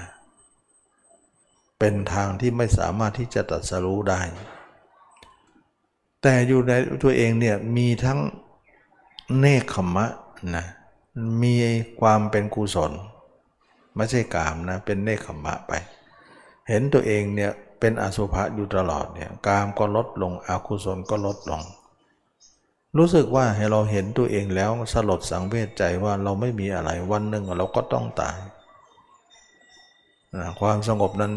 เป็นทางที่ไม่สามารถที่จะตัดสรู้ได้ แต่อยู่ในตัวเองเนี่ยมีทั้งเนคขมะนะมีความเป็นกุศล ไม่ใช่กามนะเป็นเนคขมะไป เห็นตัวเองเนี่ย เป็นอสุภะอยู่ตลอดเนี่ยกามก็ลดลงอกุศลก็ลดลง รู้สึกว่าให้เราเห็นตัวเองแล้วสลดสังเวชใจว่าเราไม่มีอะไรวันหนึ่งเราก็ต้องตายนะความสงบนั้น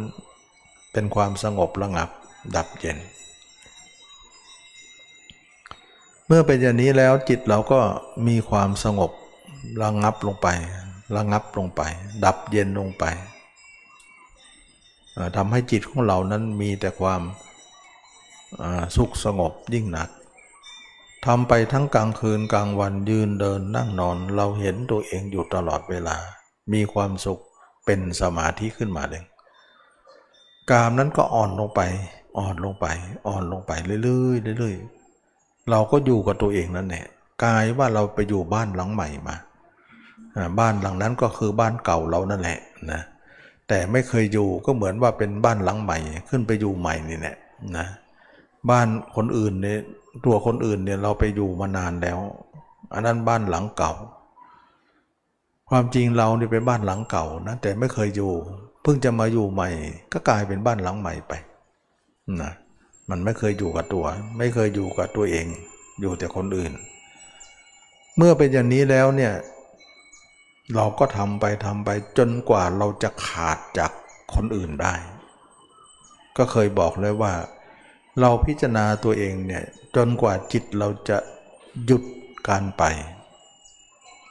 เป็นความสงบระงับดับเย็น เมื่อเป็นอย่างนี้แล้วจิตเราก็มีความสงบระงับลงไประงับลงไป ดับเย็นลงไป ทำให้จิตของเรานั้นมีแต่ความสุขสงบยิ่งหนักทำไปทั้งกลางคืนกลางวันยืนเดินนั่งนอนเราเห็นตัวเองอยู่ตลอดเวลา มีความสุขเป็นสมาธิขึ้นมาเลยกามนั้นก็อ่อนลงไป อ่อนลงไป อ่อนลงไปเรื่อยๆเรื่อยๆเราก็อยู่กับตัวเองนั่นแหละกายว่าเราไปอยู่บ้านหลังใหม่มา บ้านหลังนั้นก็คือบ้านเก่าเรานั่นแหละนะ แต่ไม่เคยอยู่ก็เหมือนว่าเป็นบ้านหลังใหม่ ขึ้นไปอยู่ใหม่นี่แหละนะบ้านคนอื่นเนี่ยตัวคนอื่นเนี่ยเราไปอยู่มานานแล้ว อันนั้นบ้านหลังเก่า ความจริงเราเนี่ยเป็นบ้านหลังเก่านะแต่ไม่เคยอยู่ เพิ่งจะมาอยู่ใหม่ ก็กลายเป็นบ้านหลังใหม่ไปนะมันไม่เคยอยู่กับตัว ไม่เคยอยู่กับตัวเอง อยู่แต่คนอื่น เมื่อเป็นอย่างนี้แล้วเนี่ย เราก็ทำไปทำไปจนกว่าเราจะขาดจากคนอื่นได้ ก็เคยบอกเลยว่า เราพิจารณาตัวเองเนี่ยจนกว่าจิตเราจะหยุดการไป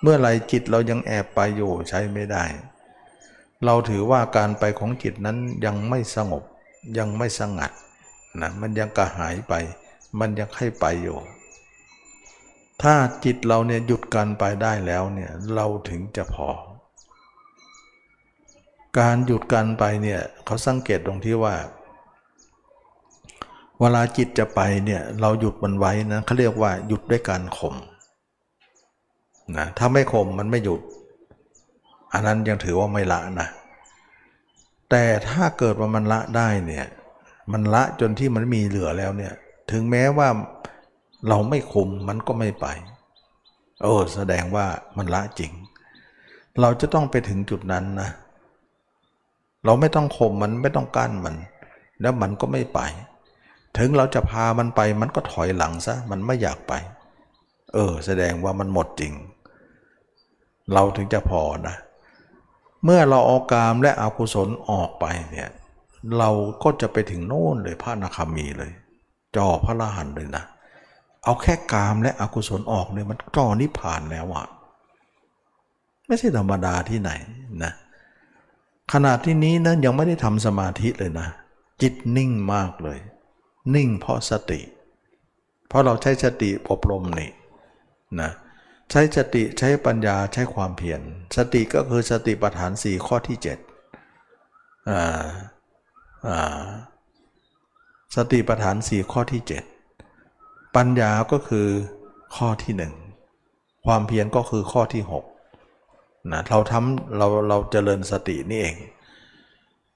เมื่อไรจิตเรายังแอบไปอยู่ใช้ไม่ได้ เราถือว่าการไปของจิตนั้นยังไม่สงบยังไม่สงัดนะมันยังกระหายไป มันยังให้ไปอยู่ ถ้าจิตเราเนี่ยหยุดการไปได้แล้วเนี่ยเราถึงจะพอ การหยุดการไปเนี่ยเขาสังเกตตรงที่ว่า เวลาจิตจะไปเนี่ยเราหยุดมันไว้นะเขาเรียกว่าหยุดด้วยการข่มนะถ้าไม่ข่มมันไม่หยุด อันนั้นยังถือว่าไม่ละนะแต่ถ้าเกิดว่ามันละได้เนี่ยมันละจนที่มันมีเหลือแล้วเนี่ยถึงแม้ว่า เราไม่ข่มมันก็ไม่ไป โอ้แสดงว่ามันละจริง เราจะต้องไปถึงจุดนั้นนะ เราไม่ต้องข่มมันไม่ต้องกั้นมัน แล้วมันก็ไม่ไป ถึงเราจะพามันไปมันก็ถอยหลังซะ มันไม่อยากไป เออ แสดงว่ามันหมดจริง เราถึงจะพอนะ เมื่อเราเอากามและอกุศลออกไปเนี่ยเราก็จะไปถึงโน่นเลยพระนาคามีเลย จอพระละหันเลยนะ เอาแค่กามและอกุศลออกเนี่ยมันจอนิพพานแล้วอะไม่ใช่ธรรมดาที่ไหนนะขนาดที่นี้นะยังไม่ได้ทำสมาธิเลยนะ จิตนิ่งมากเลย นิ่งเพราะสติ เพราะเราใช้สติอบรมนี่นะใช้สติใช้ปัญญาใช้ความเพียรสติก็คือสติปัฏฐานสี่ข้อที่7อ่าอ่าสติปัฏฐานสี่ข้อที่ 7 ปัญญาก็คือข้อที่หนึ่งความเพียรก็คือข้อที่6นะเราทำเราเราเจริญสตินี่เอง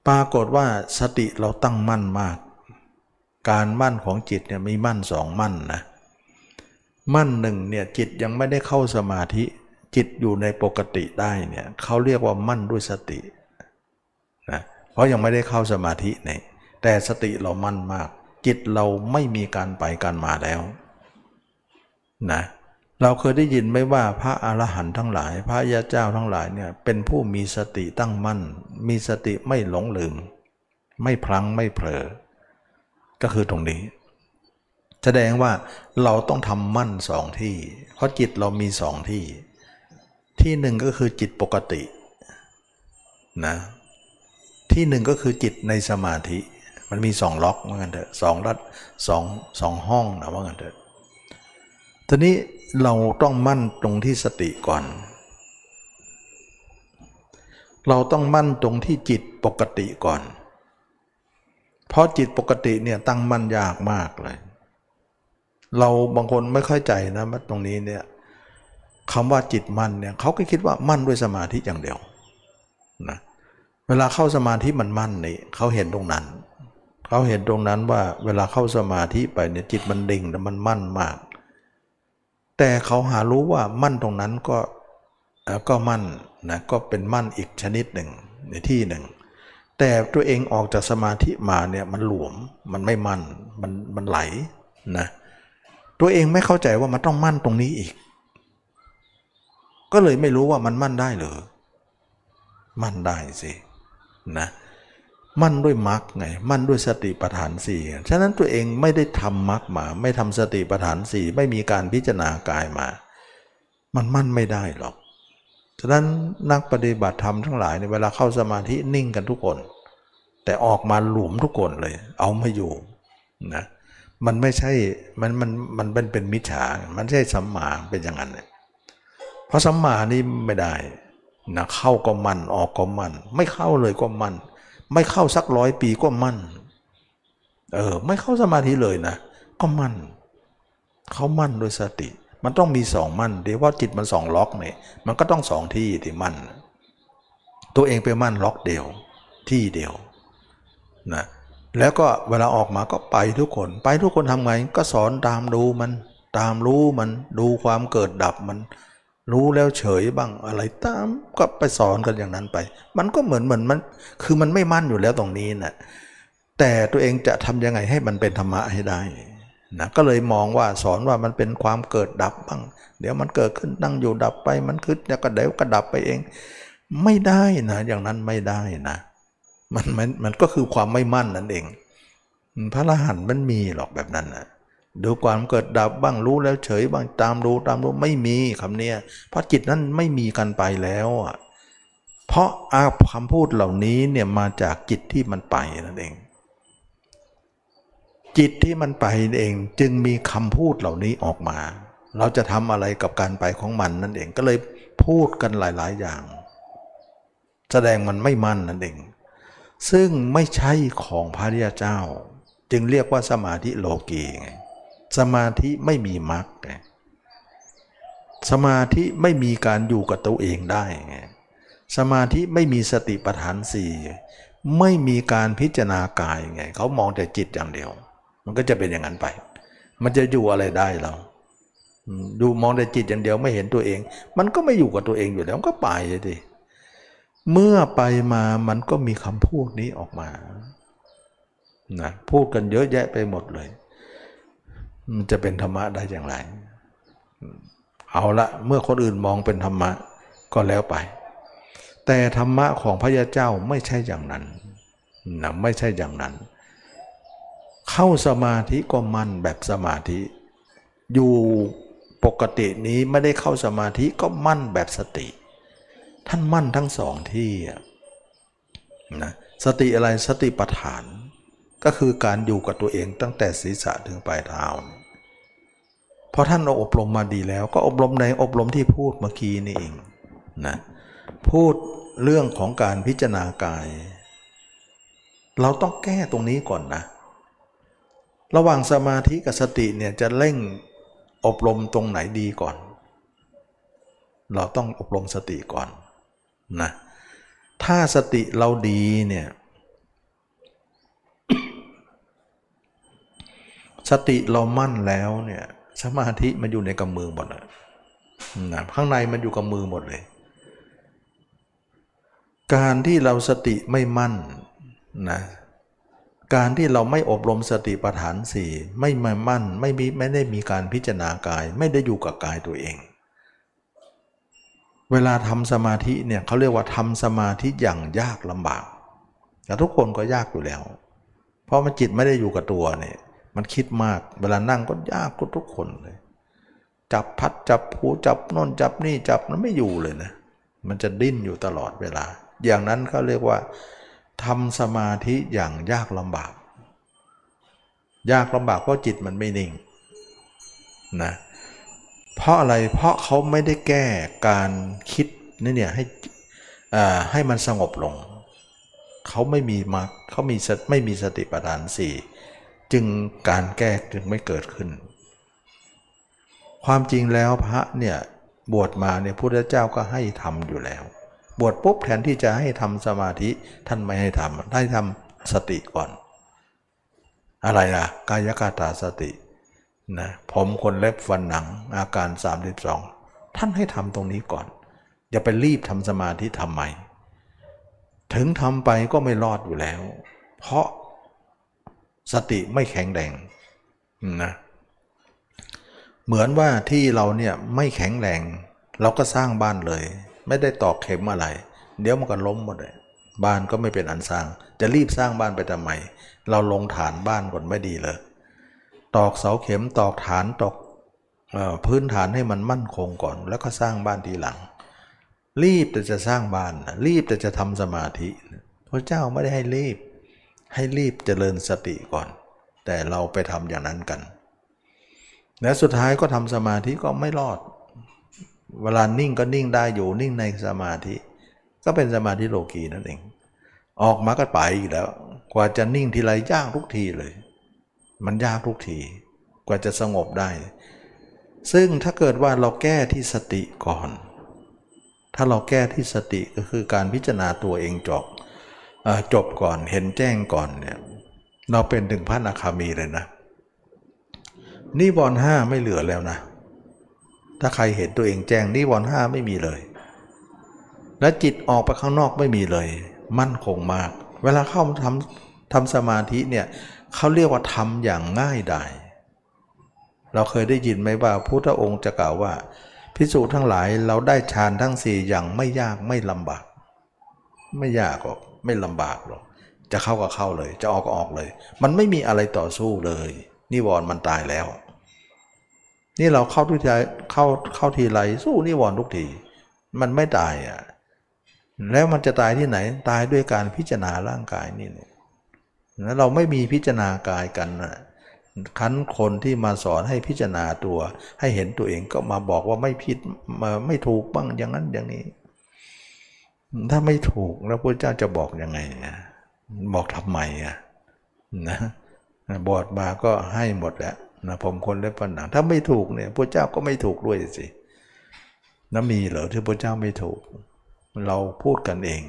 ปรากฏว่าสติเราตั้งมั่นมาก การมั่นของจิตเนี่ยมีมั่นสองมั่นนะมั่นหนึ่งเนี่ยจิตยังไม่ได้เข้าสมาธิจิตอยู่ในปกติได้เนี่ยเขาเรียกว่ามั่นด้วยสตินะเพราะยังไม่ได้เข้าสมาธิเนี่ยแต่สติเรามั่นมาก จิตเราไม่มีการไปการมาแล้วนะเราเคยได้ยินไหมว่าพระอรหันต์ทั้งหลาย พระยาเจ้าทั้งหลายเนี่ยเป็นผู้มีสติตั้งมั่น มีสติไม่หลงลืม ไม่พลังไม่เผลอก็คือตรงนี้ แสดงว่าเราต้องทำมั่นสองที่ เพราะจิตเรามีสองที่ ที่หนึ่งก็คือจิตปกตินะที่หนึ่งก็คือจิตในสมาธิ มันมีสองล็อกว่างั้นเถอะสองรัดสองสองห้องนะว่างั้นเถอะทีนี้เราต้องมั่นตรงที่สติก่อน เราต้องมั่นตรงที่จิตปกติก่อน เพราะจิตปกติเนี่ยตั้งมั่นยากมากเลย เราบางคนไม่ค่อยใจนะมาตรงนี้เนี่ยคำว่าจิตมั่นเนี่ยเขาก็คิดว่ามั่นด้วยสมาธิอย่างเดียวนะเวลาเข้าสมาธิมันมั่นนี่เขาเห็นตรงนั้น เขาเห็นตรงนั้นว่าเวลาเข้าสมาธิไปเนี่ยจิตมันดิ่งแต่มันมั่นมาก แต่เขาหารู้ว่ามั่นตรงนั้นก็ก็มั่นนะก็เป็นมั่นอีกชนิดหนึ่งในที่หนึ่ง แต่ตัวเองออกจากสมาธิมาเนี่ยมันหลวมมันไม่มั่นมันมันไหลนะตัวเองไม่เข้าใจว่ามันต้องมั่นตรงนี้อีก ก็เลยไม่รู้ว่ามันมั่นได้หรือมั่นได้สินะ มั่นด้วยมรรคไง มั่นด้วยสติปัฏฐานสี่ฉะนั้นตัวเองไม่ได้ทำมรรคมา ไม่ทำสติปัฏฐานสี่ไม่มีการพิจารณากายมา มันมั่นไม่ได้หรอก ฉะนั้นนักปฏิบัติธรรมทั้งหลายในเวลาเข้าสมาธินิ่งกันทุกคน แต่ออกมาหลุมทุกคนเลย เอาม่อยู่นะมันไม่ใช่มันมันมันเป็นเป็นมิจฉา มันไม่ใช่สัมมาเป็นอย่างนั้นเนี่ยเพราะสัมมานี่ไม่ได้นะเข้าก็มันออกก็มัน ไม่เข้าเลยก็มัน ไม่เข้าสักร้อยปีก็มั่น เออ ไม่เข้าสมาธิเลยนะ ก็มั่น เขามั่นด้วยสติ มันต้องมีสองมั่นเดี๋ยวว่าจิตมันสองล็อกเนี่ย มันก็ต้องสองที่ที่มั่น ตัวเองไปมั่นล็อกเดียว ที่เดียวนะแล้วก็เวลาออกมาก็ไปทุกคน ไปทุกคนทำไง ก็สอนตามดูมัน ตามรู้มัน ดูความเกิดดับมัน รู้แล้วเฉยบ้างอะไรตามก็ไปสอนกันอย่างนั้นไป มันก็เหมือนเหมือนมันคือมันไม่มั่นอยู่แล้วตรงนี้นะแต่ตัวเองจะทำยังไงให้มันเป็นธรรมะให้ได้นะก็เลยมองว่าสอนว่ามันเป็นความเกิดดับบ้าง เดี๋ยวมันเกิดขึ้นตั้งอยู่ดับไป มันขึ้นแล้วก็เดี๋ยวก็ดับไปเอง ไม่ได้นะ อย่างนั้นไม่ได้นะมันมันมันก็คือความไม่มั่นนั่นเอง พระอรหันต์มันมีหรอกแบบนั้นนะ ดูความเกิดดับบ้างรู้แล้วเฉยบ้างตามรู้ตามรู้ไม่มีคำเนี้ยเพราะจิตนั้นไม่มีกันไปแล้วอะเพราะอาคำพูดเหล่านี้เนี่ยมาจากจิตที่มันไปนั่นเอง จิตที่มันไปเองจึงมีคำพูดเหล่านี้ออกมา เราจะทำอะไรกับการไปของมันนั่นเองก็เลยพูดกันหลาย ๆ อย่าง แสดงมันไม่มั่นนั่นเอง ซึ่งไม่ใช่ของพระริยเจ้า จึงเรียกว่าสมาธิโลกีไง สมาธิไม่มีมรรคสมาธิไม่มีการอยู่กับตัวเองได้ไงสมาธิไม่มีสติปัฏฐานสี่ไม่มีการพิจารณากายไงเขามองแต่จิตอย่างเดียว มันก็จะเป็นอย่างนั้นไป มันจะอยู่อะไรได้เราดูมองแต่จิตอย่างเดียวไม่เห็นตัวเอง มันก็ไม่อยู่กับตัวเองอยู่แล้วก็ไปเลยดิเมื่อไปมามันก็มีคำพูดนี้ออกมานะพูดกันเยอะแยะไปหมดเลย มันจะเป็นธรรมะได้อย่างไร เอาละเมื่อคนอื่นมองเป็นธรรมะก็แล้วไป แต่ธรรมะของพระยาเจ้าไม่ใช่อย่างนั้นนะไม่ใช่อย่างนั้น เข้าสมาธิก็มั่นแบบสมาธิ อยู่ปกตินี้ไม่ได้เข้าสมาธิก็มั่นแบบสติ ท่านมั่นทั้งสองที่นะสติอะไรสติปัฏฐาน ก็คือการอยู่กับตัวเองตั้งแต่ศีรษะถึงปลายเท้าพอท่านอบรมมาดีแล้ว ก็อบรมในอบรมที่พูดเมื่อกี้นี่เองนะพูดเรื่องของการพิจารณากาย เราต้องแก้ตรงนี้ก่อนนะ ระหว่างสมาธิกับสติเนี่ยจะเร่งอบรมตรงไหนดีก่อน เราต้องอบรมสติก่อนนะถ้าสติเราดีเนี่ย สติเรามั่นแล้วเนี่ยสมาธิมันอยู่ในกำมือหมดนะข้างในมันอยู่กับมือหมดเลย การที่เราสติไม่มั่นนะการที่เราไม่อบรมสติปัฏฐานสี่ไม่มามั่นไม่มีไม่ได้มีการพิจารณากาย ไม่ได้อยู่กับกายตัวเอง เวลาทำสมาธิเนี่ยเขาเรียกว่าทำสมาธิอย่างยากลำบากแต่ทุกคนก็ยากอยู่แล้ว เพราะมันจิตไม่ได้อยู่กับตัวเนี่ย มันคิดมาก เวลานั่งก็ยากก็ทุกคนเลย จับพัดจับผูจับน่นจับนี่จับมันไม่อยู่เลยนะ มันจะดิ้นอยู่ตลอดเวลา อย่างนั้นเขาเรียกว่าทำสมาธิอย่างยากลำบาก ยากลำบากเพราะจิตมันไม่นิ่งนะเพราะอะไรเพราะเขาไม่ได้แก้การคิดนี่เนี่ยให้ให้มันสงบลง เขาไม่มีมาเขามีไม่มีสติปัฏฐานสี่ จึงการแก้จึงไม่เกิดขึ้น ความจริงแล้วพระเนี่ยบวชมาเนี่ยพุทธเจ้าก็ให้ทำอยู่แล้ว บวชปุ๊บแทนที่จะให้ทำสมาธิท่านไม่ให้ทำให้ทำสติก่อน อะไรนะกายกาตาสตินะผมคนเล็บฟันหนังอาการ 32 ท่านให้ทำตรงนี้ก่อน อย่าไปรีบทำสมาธิทำไมถึงทำไปก็ไม่รอดอยู่แล้ว เพราะ สติไม่แข็งแรงนะเหมือนว่าที่เราเนี่ยไม่แข็งแรง เราก็สร้างบ้านเลย ไม่ได้ตอกเข็มอะไร เดี๋ยวมันก็ล้มหมดเลยบ้านก็ไม่เป็นอันสร้าง จะรีบสร้างบ้านไปทำไม เราลงฐานบ้านก่อนไม่ดีเลย ตอกเสาเข็มตอกฐานตอกพื้นฐานให้มันมั่นคงก่อน แล้วก็สร้างบ้านทีหลัง รีบแต่จะสร้างบ้าน รีบแต่จะทำสมาธิพระเจ้าไม่ได้ให้รีบ ให้รีบเจริญสติก่อน แต่เราไปทำอย่างนั้นกัน และสุดท้ายก็ทำสมาธิก็ไม่รอด เวลานิ่งก็นิ่งได้อยู่นิ่งในสมาธิ ก็เป็นสมาธิโลกีนั่นเอง ออกมาก็ไปอีกแล้ว กว่าจะนิ่งทีไรยากทุกทีเลย มันยากทุกที กว่าจะสงบได้ ซึ่งถ้าเกิดว่าเราแก้ที่สติก่อน ถ้าเราแก้ที่สติก็คือการพิจารณาตัวเองจบ จบก่อนเห็นแจ้งก่อนเนี่ยเราเป็นถึงพระนาคามีเลยนะนิวรณ์ห้าไม่เหลือแล้วนะ ถ้าใครเห็นตัวเองแจ้งนิวรณ์ห้าไม่มีเลย และจิตออกไปข้างนอกไม่มีเลย มั่นคงมาก เวลาเข้าทำทำสมาธิเนี่ยเขาเรียกว่าทำอย่างง่ายดายเราเคยได้ยินไหมว่าพุทธองค์จะกล่าวว่าพิสูจน์ทั้งหลายเราได้ฌานทั้งสี่อย่างไม่ยากไม่ลำบาก ไม่ยากหรอก ไม่ลำบากหรอกจะเข้าก็เข้าเลย จะออกก็ออกเลย มันไม่มีอะไรต่อสู้เลยนิวรณ์มันตายแล้ว นี่เราเข้าทุกทีเข้าเข้าทีไรสู้นิวรณ์ทุกที มันไม่ตายอะแล้วมันจะตายที่ไหนตายด้วยการพิจารณาร่างกายนี่เนี่ยแล้วเราไม่มีพิจารณากายกันนะคันคนที่มาสอนให้พิจารณาตัว ให้เห็นตัวเองก็มาบอกว่าไม่ผิดไม่ถูกบ้างอย่างนั้นอย่างนี้ ถ้าไม่ถูกแล้วพระเจ้าจะบอกยังไงบอกทำไมอะนะบวชมาก็ให้หมดแล้วนะผมคนเล็บฝันหนังถ้าไม่ถูกเนี่ยพระเจ้าก็ไม่ถูกด้วยสินะมีเหรอที่พระเจ้าไม่ถูก เราพูดกันเอง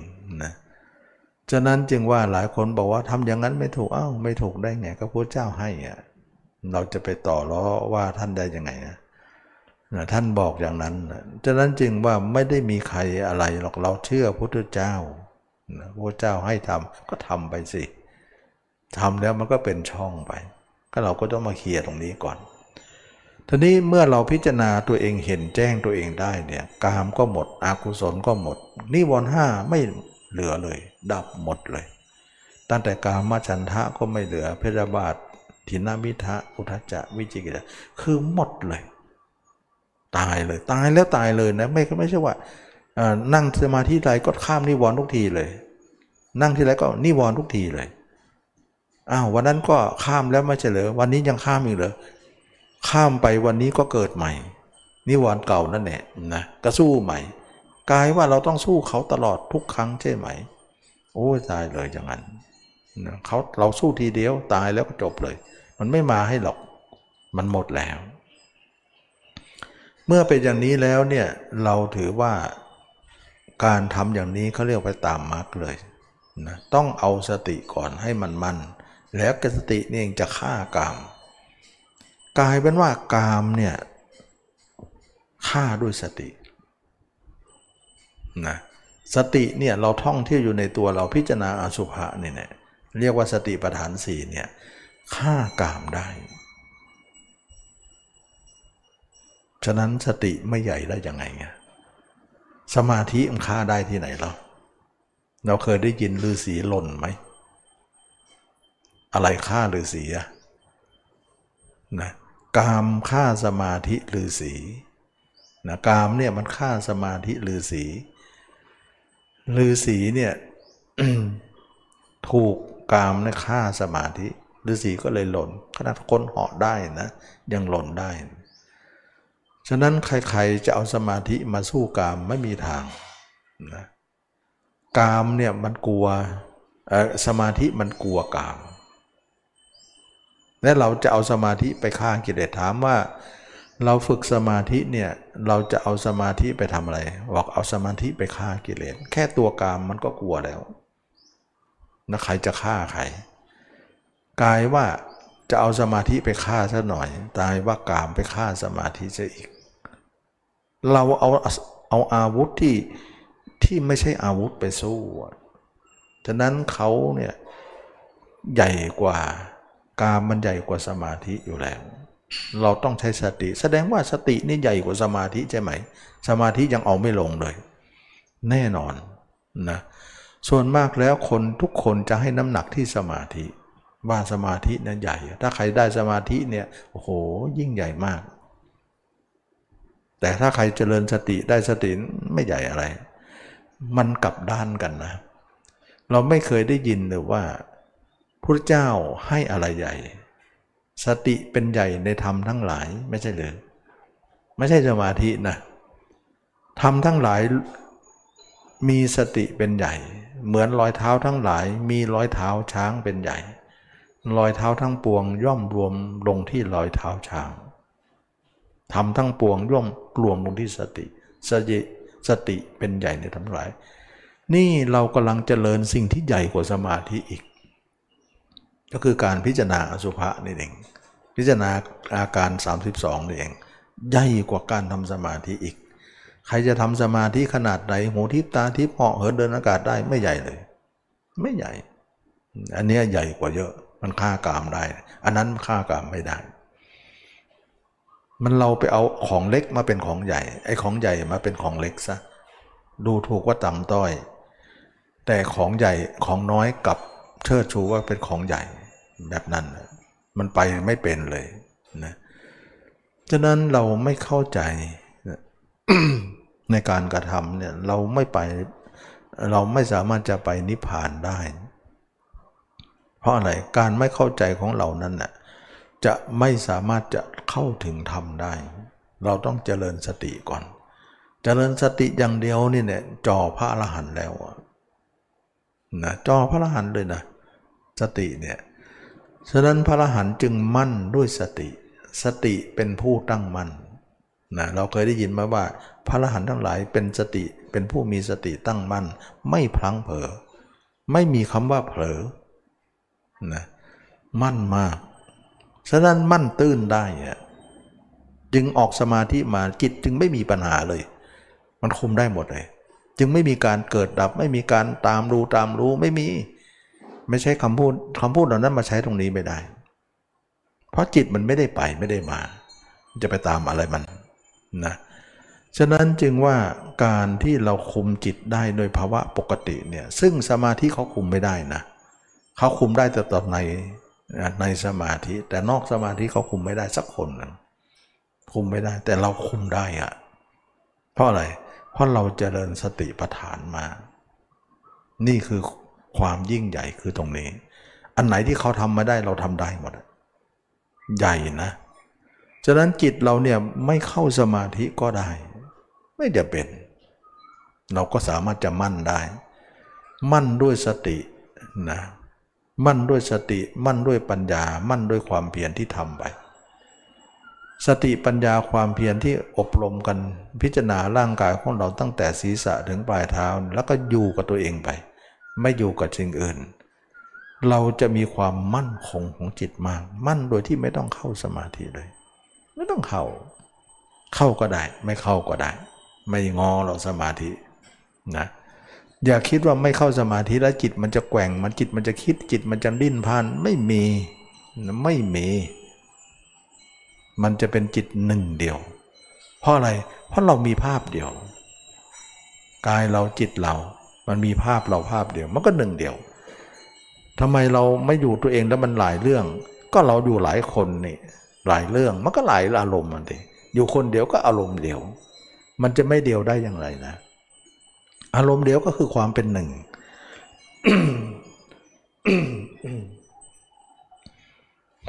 นะฉะนั้นจึงว่าหลายคนบอกว่าทำอย่างนั้นไม่ถูกอ้าวไม่ถูกได้ไงก็พระเจ้าให้อะเราจะไปต่อล้อว่าท่านได้ยังไงนะ นะท่านบอกอย่างนั้นฉะนั้นจึงว่าไม่ได้มีใครอะไรหรอกเราเชื่อพระพุทธเจ้านะพระเจ้าให้ทำก็ทำไปสิทำแล้วมันก็เป็นช่องไป ก็เราก็ต้องมาเคลียร์ตรงนี้ก่อนทีนี้เมื่อเราพิจารณาตัวเองเห็นแจ้งตัวเองได้เนี่ยกามก็หมดอกุศลก็หมดนิวรณ์ห้าไม่เหลือเลย ดับหมดเลย ตั้งแต่กามฉันทะก็ไม่เหลือเพศบาททินามิทะอุทจจะวิจิกิจคือหมดเลย ตายเลยตายแล้วตายเลยนะไม่ไม่ใช่ว่านั่งสมาธิไรก็ข้ามนิวรณ์ทุกทีเลย นั่งที่ไรก็นิวรณ์ทุกทีเลยอ้าววันนั้นก็ข้ามแล้วไม่ใช่เหรอวันนี้ยังข้ามอีกเหรอข้ามไปวันนี้ก็เกิดใหม่ นิวรณ์เก่านั่นแหละนะก็สู้ใหม่กลายว่าเราต้องสู้เขาตลอดทุกครั้งใช่ไหม โอ้ตายเลยอย่างนั้นนะเขาเราสู้ทีเดียวตายแล้วก็จบเลย มันไม่มาให้หรอก มันหมดแล้ว เมื่อเป็นอย่างนี้แล้วเนี่ยเราถือว่าการทำอย่างนี้เขาเรียกไปตามมรรคเลยนะต้องเอาสติก่อนให้มันมัน แล้วกสตินี่เองจะฆ่ากาม กลายเป็นว่ากามเนี่ยฆ่าด้วยสตินะสติเนี่ยเราท่องเที่ยวอยู่ในตัวเราพิจารณาอสุภะนี่เนี่ยเรียกว่าสติปัฏฐานสี่เนี่ยฆ่ากามได้ ฉะนั้นสติไม่ใหญ่ได้ยังไงไงสมาธิมันฆ่าได้ที่ไหนเราเราเคยได้ยินฤาษีหล่นไหม อะไรฆ่าฤาษีอะนะกามฆ่าสมาธิฤาษีนะกามเนี่ยมันฆ่าสมาธิฤาษีฤาษีเนี่ยถูกกามเนี่ยฆ่าสมาธิฤาษีก็เลยหล่นขนาดคนเหาะได้นะยังหล่นได้ ฉะนั้นใครๆจะเอาสมาธิมาสู้กามไม่มีทางนะกามเนี่ยมันกลัวสมาธิมันกลัวกาม และเราจะเอาสมาธิไปฆ่ากิเลสถามว่า เราฝึกสมาธิเนี่ยเราจะเอาสมาธิไปทำอะไรบอกเอาสมาธิไปฆ่ากิเลสแค่ตัวกามมันก็กลัวแล้วนะใครจะฆ่าใครกายว่าจะเอาสมาธิไปฆ่าซะหน่อย ตายว่ากามไปฆ่าสมาธิซะอีก เราเอาเอาอาวุธที่ที่ไม่ใช่อาวุธไปสู้ฉะนั้นเขาเนี่ยใหญ่กว่ากามมันใหญ่กว่าสมาธิอยู่แล้ว เราต้องใช้สติ แสดงว่าสตินี่ใหญ่กว่าสมาธิใช่ไหม สมาธิยังเอาไม่ลงเลย แน่นอนนะส่วนมากแล้วคนทุกคนจะให้น้ำหนักที่สมาธิว่าสมาธินั้นใหญ่ ถ้าใครได้สมาธิเนี่ยโอ้โหยิ่งใหญ่มาก แต่ถ้าใครเจริญสติได้สติไม่ใหญ่อะไร มันกลับด้านกันนะ เราไม่เคยได้ยินเลยว่าพระเจ้าให้อะไรใหญ่ สติเป็นใหญ่ในธรรมทั้งหลายไม่ใช่เลยไม่ใช่สมาธินะธรรมทั้งหลายมีสติเป็นใหญ่ เหมือนรอยเท้าทั้งหลาย มีรอยเท้าช้างเป็นใหญ่ รอยเท้าทั้งปวงย่อมรวมลงที่รอยเท้าช้าง ทำทั้งปวงย่อมรวมลงที่สติ สติสติเป็นใหญ่ในทั้งหลาย นี่เรากำลังเจริญสิ่งที่ใหญ่กว่าสมาธิอีก ก็คือการพิจารณาอสุภะนี่เอง พิจารณาอาการ 32นี่เอง ใหญ่กว่าการทำสมาธิอีก ใครจะทำสมาธิขนาดไหนหูทิพตาทิพเหาะเหินเดินอากาศได้ไม่ใหญ่เลย ไม่ใหญ่ อันนี้ใหญ่กว่าเยอะมันฆ่ากามได้ อันนั้นฆ่ากามไม่ได้ มันเราไปเอาของเล็กมาเป็นของใหญ่ ไอ้ของใหญ่มาเป็นของเล็กซะดูถูกว่าต่ำต้อย แต่ของใหญ่ของน้อยกับเชิดชูว่าเป็นของใหญ่แบบนั้น มันไปไม่เป็นเลยนะฉะนั้นเราไม่เข้าใจในการกระทำเนี่ยเราไม่ไปเราไม่สามารถจะไปนิพพานได้ เพราะอะไรการไม่เข้าใจของเรานั้นน่ะ จะไม่สามารถจะเข้าถึงธรรมได้ เราต้องเจริญสติก่อน เจริญสติอย่างเดียวนี่เนี่ยจอพระอรหันต์แล้วนะจอพระอรหันต์เลยนะสติเนี่ยฉะนั้นพระอรหันต์จึงมั่นด้วยสติ สติเป็นผู้ตั้งมั่นนะเราเคยได้ยินมาว่า พระอรหันต์ทั้งหลายเป็นสติเป็นผู้มีสติตั้งมั่น ไม่พลั้งเผลอไม่มีคำว่าเผลอนะมั่นมาก ฉะนั้นมั่นตื้นได้จึงออกสมาธิมาจิตจึงไม่มีปัญหาเลย มันคุมได้หมดเลย จึงไม่มีการเกิดดับ ไม่มีการตามรู้ตามรู้ไม่มี ไม่ใช่คำพูดคำพูดเหล่านั้นมาใช้ตรงนี้ไม่ได้ เพราะจิตมันไม่ได้ไปไม่ได้มา จะไปตามอะไรมันนะฉะนั้นจึงว่าการที่เราคุมจิตได้โดยภาวะปกติเนี่ยซึ่งสมาธิเขาคุมไม่ได้นะเขาคุมได้แต่ตอนใน ในสมาธิ แต่นอกสมาธิเขาคุมไม่ได้สักคนนึงคุมไม่ได้ แต่เราคุมได้อะเพราะอะไร เพราะเราเจริญสติปัฏฐานมา นี่คือความยิ่งใหญ่คือตรงนี้ อันไหนที่เขาทำมาได้เราทำได้หมด ใหญ่นะ ฉะนั้นจิตเราเนี่ยไม่เข้าสมาธิก็ได้ ไม่จะเป็น เราก็สามารถจะมั่นได้ มั่นด้วยสตินะ มั่นด้วยสติ มั่นด้วยปัญญา มั่นด้วยความเพียรที่ทำไป สติปัญญาความเพียรที่อบรมกันพิจารณาร่างกายของเราตั้งแต่ศีรษะถึงปลายเท้า แล้วก็อยู่กับตัวเองไป ไม่อยู่กับสิ่งอื่น เราจะมีความมั่นคงของจิตมาก มั่นโดยที่ไม่ต้องเข้าสมาธิเลย ไม่ต้องเข้า เข้าก็ได้ ไม่เข้าก็ได้ ไม่งอเราสมาธินะ อย่าคิดว่าไม่เข้าสมาธิแล้วจิตมันจะแกว่งมันจิตมันจะคิดจิตมันจะดิ้นพันไม่มีไม่มี มันจะเป็นจิตหนึ่งเดียว เพราะอะไร เพราะเรามีภาพเดียวกายเราจิตเรา มันมีภาพเราภาพเดียว มันก็หนึ่งเดียวทำไมเราไม่อยู่ตัวเองแล้วมันหลายเรื่อง ก็เราอยู่หลายคนนี่หลายเรื่องมันก็หลายอารมณ์มันดิอยู่คนเดียวก็อารมณ์เดียว มันจะไม่เดียวได้อย่างไรนะ อารมณ์เดียวก็คือความเป็นหนึ่ง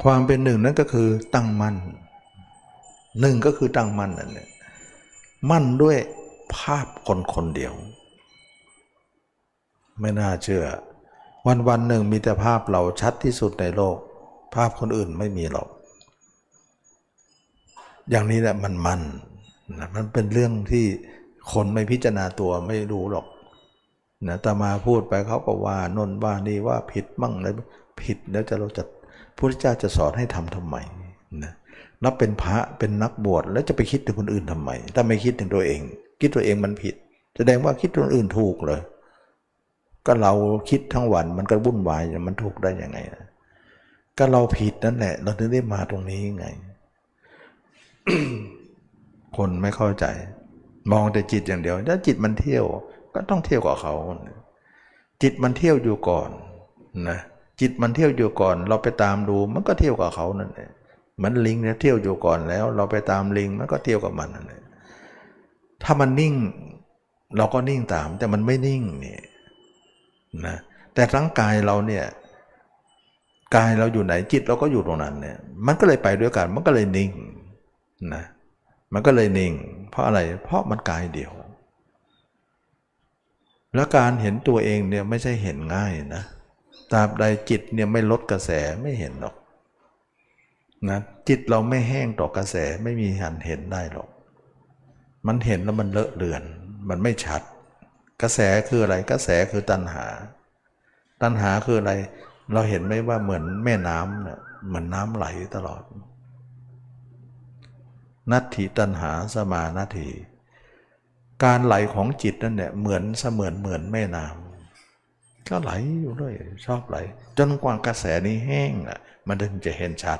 ความเป็นหนึ่งนั่นก็คือตั้งมั่นหนึ่งก็คือตั้งมั่นนั่นแหละมั่นด้วยภาพคนคนเดียว ไม่น่าเชื่อ วันวันหนึ่งมีแต่ภาพเราชัดที่สุดในโลก ภาพคนอื่นไม่มีหรอก อย่างนี้แหละมันมันนะมันเป็นเรื่องที่ คนไม่พิจารณาตัวไม่รู้หรอกนะแตมาพูดไปเขาก็ว่านนว่านี่ว่าผิดมั่งอะไรผิดแล้วจะเราจะพระเจ้าจะสอนให้ทำทำไมนะนับเป็นพระเป็นนักบวชแล้วจะไปคิดถึงคนอื่นทำไม ถ้าไม่คิดถึงตัวเอง คิดตัวเองมันผิด แสดงว่าคิดคนอื่นถูกเลย ก็เราคิดทั้งวันมันก็วุ่นวายมันถูกได้ยังไงก็เราผิดนั่นแหละ เราถึงได้มาตรงนี้ไง คนไม่เข้าใจ มองแต่จิตอย่างเดียวถ้าจิตมันเที่ยว ก็ต้องเที่ยวกับเขา จิตมันเที่ยวอยู่ก่อนนะจิตมันเที่ยวอยู่ก่อน เราไปตามดูมันก็เที่ยวกับเขานั่นแหละเหมือนลิงเนี่ยเที่ยวอยู่ก่อนแล้ว เราไปตามลิงมันก็เที่ยวกับมันนั่นแหละถ้ามันนิ่ง เราก็นิ่งตาม แต่มันไม่นิ่งนี่นะแต่ร่างกายเราเนี่ยกายเราอยู่ไหนจิตเราก็อยู่ตรงนั้นเนี่ยมันก็เลยไปด้วยกันมันก็เลยนิ่งนะ มันก็เลยนิ่ง เพราะอะไร เพราะมันกายเดียว แล้วการเห็นตัวเองเนี่ยไม่ใช่เห็นง่ายนะตราบใดจิตเนี่ยไม่ลดกระแสไม่เห็นหรอกนะจิตเราไม่แห้งต่อกระแสไม่มีหันเห็นได้หรอก มันเห็นแล้วมันเลอะเลือน มันไม่ชัด กระแสคืออะไรกระแสคือตัณหา ตัณหาคืออะไร เราเห็นไหมว่าเหมือนแม่น้ำเนี่ยเหมือนน้ำไหลตลอด นัตถิตัณหาสมานาที การไหลของจิตนั่นเนี่ยเหมือนเสมือนเหมือนแม่น้ำก็ไหลอยู่เลยชอบไหล จนกว่ากระแสนี้แห้งอะมันถึงจะเห็นชัด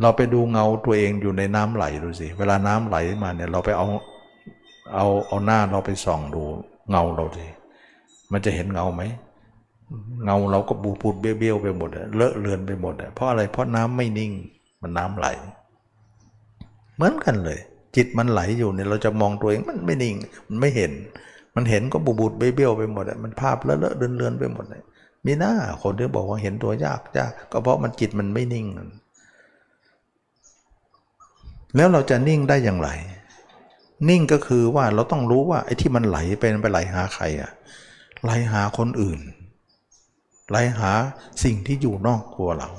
เราไปดูเงาตัวเองอยู่ในน้ำไหลดูสิเวลาน้ำไหลมาเนี่ยเราไปเอาเอาเอาหน้าเราไปส่องดูเงาเราสิมันจะเห็นเงาไหมเงาเราก็บูปูดเบี้ยวๆไปหมดอะเลอะเลือนไปหมดอะเพราะอะไรเพราะน้ำไม่นิ่งมันน้ำไหล เหมือนกันเลย จิตมันไหลอยู่เนี่ยเราจะมองตัวเองมันไม่นิ่งมันไม่เห็น มันเห็นก็บูบูดเบี้ยวไปหมดอะมันภาพเลอะเลอะเลือนเลือนไปหมดเลยมีหน้าคนที่บอกว่าเห็นตัวยากยากก็เพราะมันจิตมันไม่นิ่ง แล้วเราจะนิ่งได้อย่างไร นิ่งก็คือว่าเราต้องรู้ว่าไอ้ที่มันไหลไปมันไปไหลหาใครอะไหลหาคนอื่น ไหลหาสิ่งที่อยู่นอกตัวเรา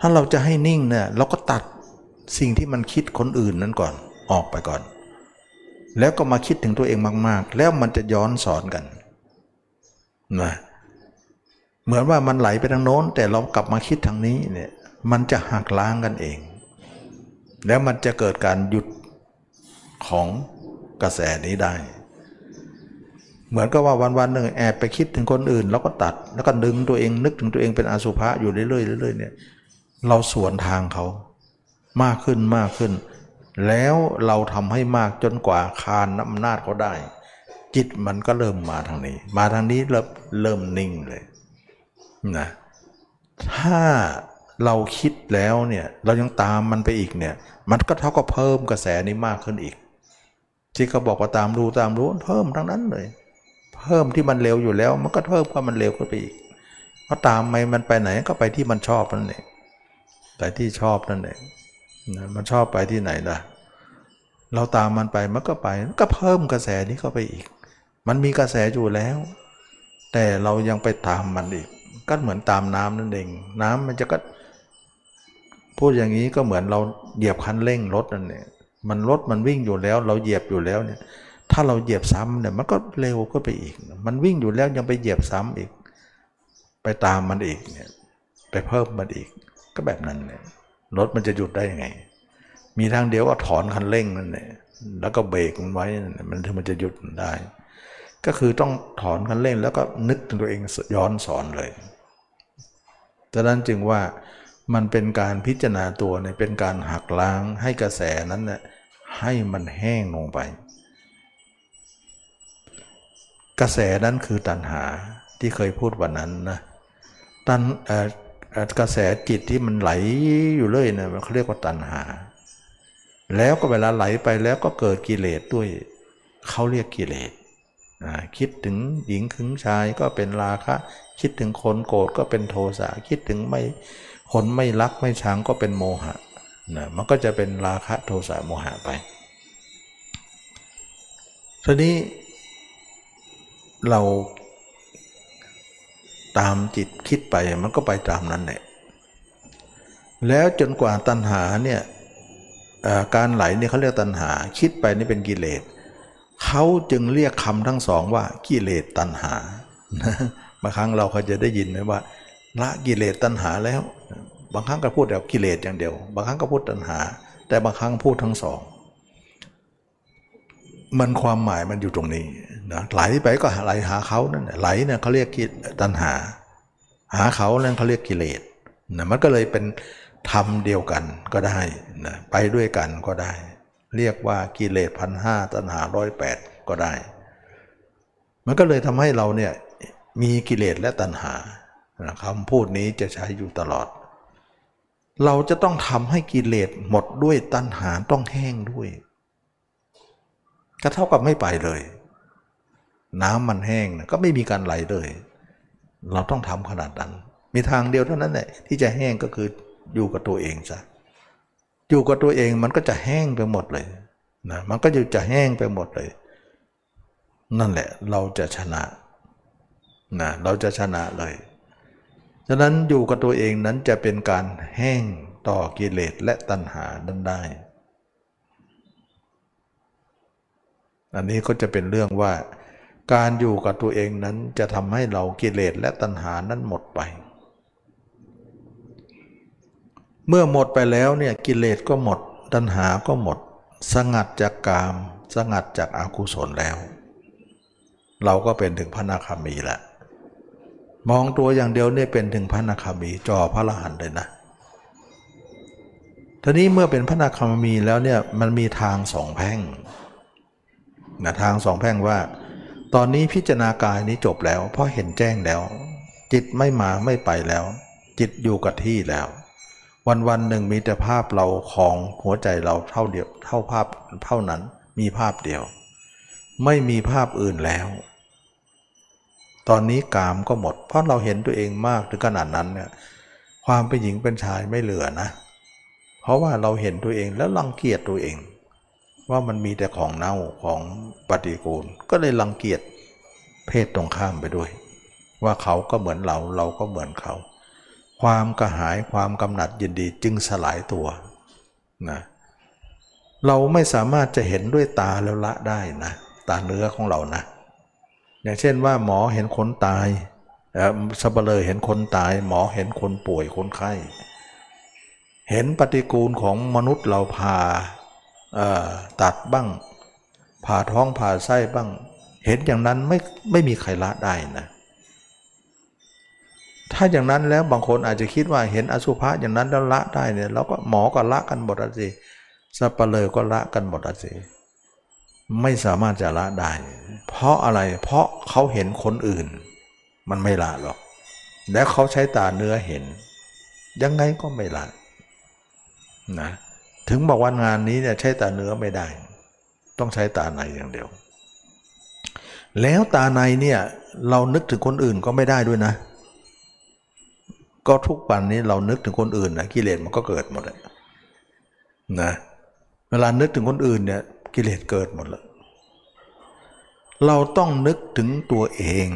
ถ้าเราจะให้นิ่งเนี่ยเราก็ตัด สิ่งที่มันคิดคนอื่นนั้นก่อนออกไปก่อน แล้วก็มาคิดถึงตัวเองมาก ๆ แล้วมันจะย้อนสอนกันนะเหมือนว่ามันไหลไปทางโน้น แต่เรากลับมาคิดทางนี้เนี่ยมันจะหักล้างกันเอง แล้วมันจะเกิดการหยุดของกระแสนี้ได้ เหมือนกับว่าวันวันๆหนึ่งแอบไปคิดถึงคนอื่น แล้วก็ตัดแล้วก็ดึงตัวเองนึกถึงตัวเองเป็นอสุภะอยู่เรื่อยๆเรื่อยๆเนี่ยเราสวนทางเขา มากขึ้นมากขึ้น แล้วเราทำให้มากจนกว่าคานอำนาจเขาได้ จิตมันก็เริ่มมาทางนี้ มาทางนี้เริ่มเริ่มนิ่งเลยนะถ้าเราคิดแล้วเนี่ยเรายังตามมันไปอีกเนี่ย มันก็เท่ากับเพิ่มกระแสนี้มากขึ้นอีก ที่เขาบอกว่าตามดูตามรู้เพิ่มทั้งนั้นเลย เพิ่มที่มันเร็วอยู่แล้ว มันก็เพิ่มความมันเร็วขึ้นไปอีกเพราะตามไปมันไปไหนก็ไปที่มันชอบนั่นเองไปที่ชอบนั่นเอง นะมันชอบไปที่ไหนล่ะ เราตามมันไปมันก็ไปมันก็เพิ่มกระแสนี้เข้าไปอีก มันมีกระแสอยู่แล้ว แต่เรายังไปตามมันอีก ก็เหมือนตามน้ำนั่นเอง น้ำมันจะก็ พูดอย่างนี้ก็เหมือนเราเหยียบคันเร่งรถนั่นเองมันรถมันวิ่งอยู่แล้ว เราเหยียบอยู่แล้วเนี่ย ถ้าเราเหยียบซ้ำเนี่ยมันก็เร็วก็ไปอีก มันวิ่งอยู่แล้วยังไปเหยียบซ้ำอีก ไปตามมันอีกเนี่ย ไปเพิ่มมันอีก ก็แบบนั้นเนี่ย รถมันจะหยุดได้ยังไง มีทางเดียวก็ถอนคันเร่งนั่นแหละแล้วก็เบรกมันไว้มันถึงมันจะหยุดได้ ก็คือต้องถอนคันเร่งแล้วก็นึกถึงตัวเองย้อนสอนเลยดังนั้นจึงว่ามันเป็นการพิจารณาตัวเนี่ยเป็นการหักล้างให้กระแสนั้นเนี่ยให้มันแห้งลงไป กระแสนั้นคือตัณหาที่เคยพูดวันนั้นนะตัณเอ่อ กระแสจิตที่มันไหลอยู่เรื่อยเนี่ยมันเขาเรียกว่าตัณหา แล้วก็เวลาไหลไปแล้วก็เกิดกิเลสด้วยเขาเรียกกิเลสคิดถึงหญิงถึงชายก็เป็นราคะ คิดถึงคนโกรธก็เป็นโทสะคิดถึงไม่คนไม่รักไม่ชังก็เป็นโมหะนะมันก็จะเป็นราคะโทสะโมหะไปทีนี้เรา ตามจิตคิดไปมันก็ไปตามนั้นแหละแล้วจนกว่าตัณหาเนี่ยการไหลเนี่ยเขาเรียกตัณหา คิดไปนี่เป็นกิเลสเขาจึงเรียกคำทั้งสองว่ากิเลสตัณหาบางครั้งเราเคยจะได้ยินไหมว่า ละกิเลสตัณหาแล้ว บางครั้งก็พูดแบบกิเลสอย่างเดียว บางครั้งก็พูดตัณหา แต่บางครั้งพูดทั้งสอง มันความหมายมันอยู่ตรงนี้ นะไหลไปก็ไหลหาเขานั่นไหลเนี่ยเขาเรียกกิตัณหา หาเขานั่นเขาเรียกกิเลสนะมันก็เลยเป็นธรรมเดียวกันก็ได้นะไปด้วยกันก็ได้ เรียกว่ากิเลสพันห้าตัณหาร้อยแปดก็ได้ มันก็เลยทำให้เราเนี่ยมีกิเลสและตัณหาคำพูดนี้จะใช้อยู่ตลอด เราจะต้องทำให้กิเลสหมดด้วยตัณหาต้องแห้งด้วย ก็เท่ากับไม่ไปเลย น้ำมันแห้งก็ไม่มีการไหลเลย เราต้องทำขนาดนั้น มีทางเดียวเท่านั้นแหละที่จะแห้งก็คืออยู่กับตัวเองซะอยู่กับตัวเองมันก็จะแห้งไปหมดเลยนะมันก็จะจะแห้งไปหมดเลย นั่นแหละเราจะชนะนะเราจะชนะเลยฉะนั้นอยู่กับตัวเองนั้นจะเป็นการแห้งต่อกิเลสและตัณหานั้นได้ อันนี้ก็จะเป็นเรื่องว่า การอยู่กับตัวเองนั้นจะทำให้เรากิเลสและตัณหานั้นหมดไป เมื่อหมดไปแล้วเนี่ยกิเลสก็หมด ตัณหาก็หมด สงัดจากกาม สงัดจากอากุศลแล้ว เราก็เป็นถึงพระนาคามีแล้วมองตัวอย่างเดียวเนี่ยเป็นถึงพระนาคามีจอพระละหันเลยนะทีนี้เมื่อเป็นพระนาคามีแล้วเนี่ยมันมีทางสองแพ่งนะทางสองแพ่งว่า ตอนนี้พิจารณากายนี้จบแล้วเพราะเห็นแจ้งแล้ว จิตไม่มาไม่ไปแล้ว จิตอยู่กับที่แล้ว วันวันหนึ่งมีแต่ภาพเราของหัวใจเราเท่าเดียวเท่าภาพเท่านั้นมีภาพเดียว ไม่มีภาพอื่นแล้ว ตอนนี้กามก็หมด เพราะเราเห็นตัวเองมากถึงขนาดนั้นเนี่ยความเป็นหญิงเป็นชายไม่เหลือนะ เพราะว่าเราเห็นตัวเองแล้วรังเกียจตัวเอง ว่ามันมีแต่ของเน่าของปฏิกูล ก็เลยรังเกียจเพศตรงข้ามไปด้วย ว่าเขาก็เหมือนเราเราก็เหมือนเขา ความกระหายความกำหนัดยินดีจึงสลายตัวนะเราไม่สามารถจะเห็นด้วยตาแล้วละได้นะ ตาเนื้อของเรานะ อย่างเช่นว่าหมอเห็นคนตายสับเลยเห็นคนตาย หมอเห็นคนป่วยคนไข้ เห็นปฏิกูลของมนุษย์เราผ่า ตัดบ้าง ผ่าท้องผ่าไส้บ้าง เห็นอย่างนั้นไม่ไม่มีใครละได้นะ ถ้าอย่างนั้นแล้วบางคนอาจจะคิดว่าเห็นอสุภะอย่างนั้นแล้วละได้เนี่ยเราก็หมอก็ละกันหมดสิสับเปลยก็ละกันหมดสิไม่สามารถจะละได้ เพราะอะไรเพราะเขาเห็นคนอื่น มันไม่ละหรอก และเขาใช้ตาเนื้อเห็น ยังไงก็ไม่ละนะ ถึงบอกว่างานนี้เนี่ยใช้ตาเนื้อไม่ได้ ต้องใช้ตาในอย่างเดียว แล้วตาในเนี่ยเรานึกถึงคนอื่นก็ไม่ได้ด้วยนะ ก็ทุกปันนี้เรานึกถึงคนอื่นนะกิเลสมันก็เกิดหมดเลยนะเวลานึกถึงคนอื่นเนี่ยกิเลสเกิดหมดเลยเราต้องนึกถึงตัวเอง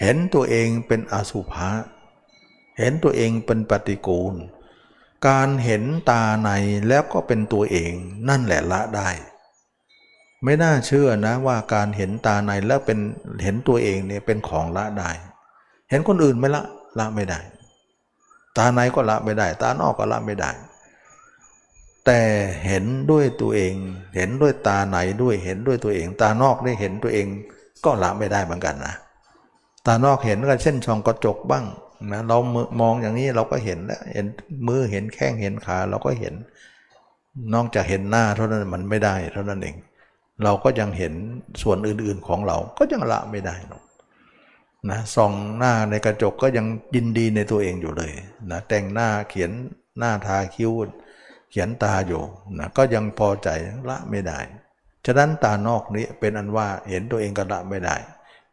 เห็นตัวเองเป็นอสุภะเห็นตัวเองเป็นปฏิกูล การเห็นตาในแล้วก็เป็นตัวเองนั่นแหละละได้ ไม่น่าเชื่อนะว่าการเห็นตาในแล้วเป็นเห็นตัวเองเนี่ยเป็นของละได้ เห็นคนอื่นไม่ละละไม่ได้ ตาในก็ละไม่ได้ ตานอกก็ละไม่ได้ แต่เห็นด้วยตัวเอง เห็นด้วยตาไหนด้วยเห็นด้วยตัวเอง ตานอกได้เห็นตัวเองก็ละไม่ได้เหมือนกันนะ ตานอกเห็นก็เช่นช่องกระจกบ้าง นะเรามองอย่างนี้เราก็เห็นแล้วเห็นมือเห็นแข้งเห็นขาเราก็เห็น นอกจากเห็นหน้าเท่านั้นมันไม่ได้เท่านั้นเอง เราก็ยังเห็นส่วนอื่นๆของเราก็ยังละไม่ได้หรอกนะส่องหน้าในกระจกก็ยังยินดีในตัวเองอยู่เลยนะแต่งหน้าเขียนหน้าทาคิ้วเขียนตาอยู่นะก็ยังพอใจละไม่ได้ ฉะนั้นตานอกนี้เป็นอันว่าเห็นตัวเองก็ละไม่ได้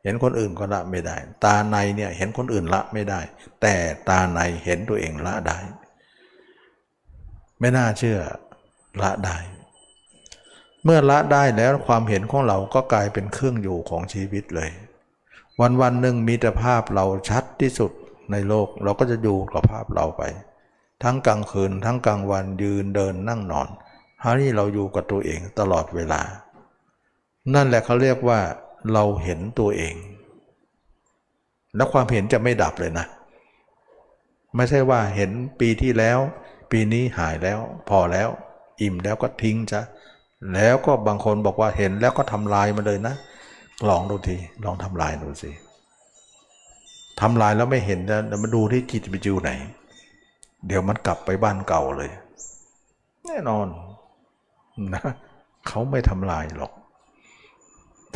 เห็นคนอื่นก็ละไม่ได้ ตาในเนี่ยเห็นคนอื่นละไม่ได้ แต่ตาในเห็นตัวเองละได้ ไม่น่าเชื่อละได้ เมื่อละได้แล้วความเห็นของเราก็กลายเป็นเครื่องอยู่ของชีวิตเลย วันวันหนึ่งมีแต่ภาพเราชัดที่สุดในโลกเราก็จะอยู่กับภาพเราไป ทั้งกลางคืนทั้งกลางวันยืนเดินนั่งนอนฮานี่เราอยู่กับตัวเองตลอดเวลา นั่นแหละเขาเรียกว่า เราเห็นตัวเอง แล้วความเห็นจะไม่ดับเลยนะ ไม่ใช่ว่าเห็นปีที่แล้ว ปีนี้หายแล้ว พอแล้ว อิ่มแล้วก็ทิ้งจะแล้วก็บางคนบอกว่าเห็นแล้วก็ทำลายมาเลยนะ ลองดูทีลองทำลายดูสิทำลายแล้วไม่เห็นจะมาดูที่จิตไปอยู่ไหน เดี๋ยวมันกลับไปบ้านเก่าเลย แน่นอนนะเขาไม่ทำลายหรอก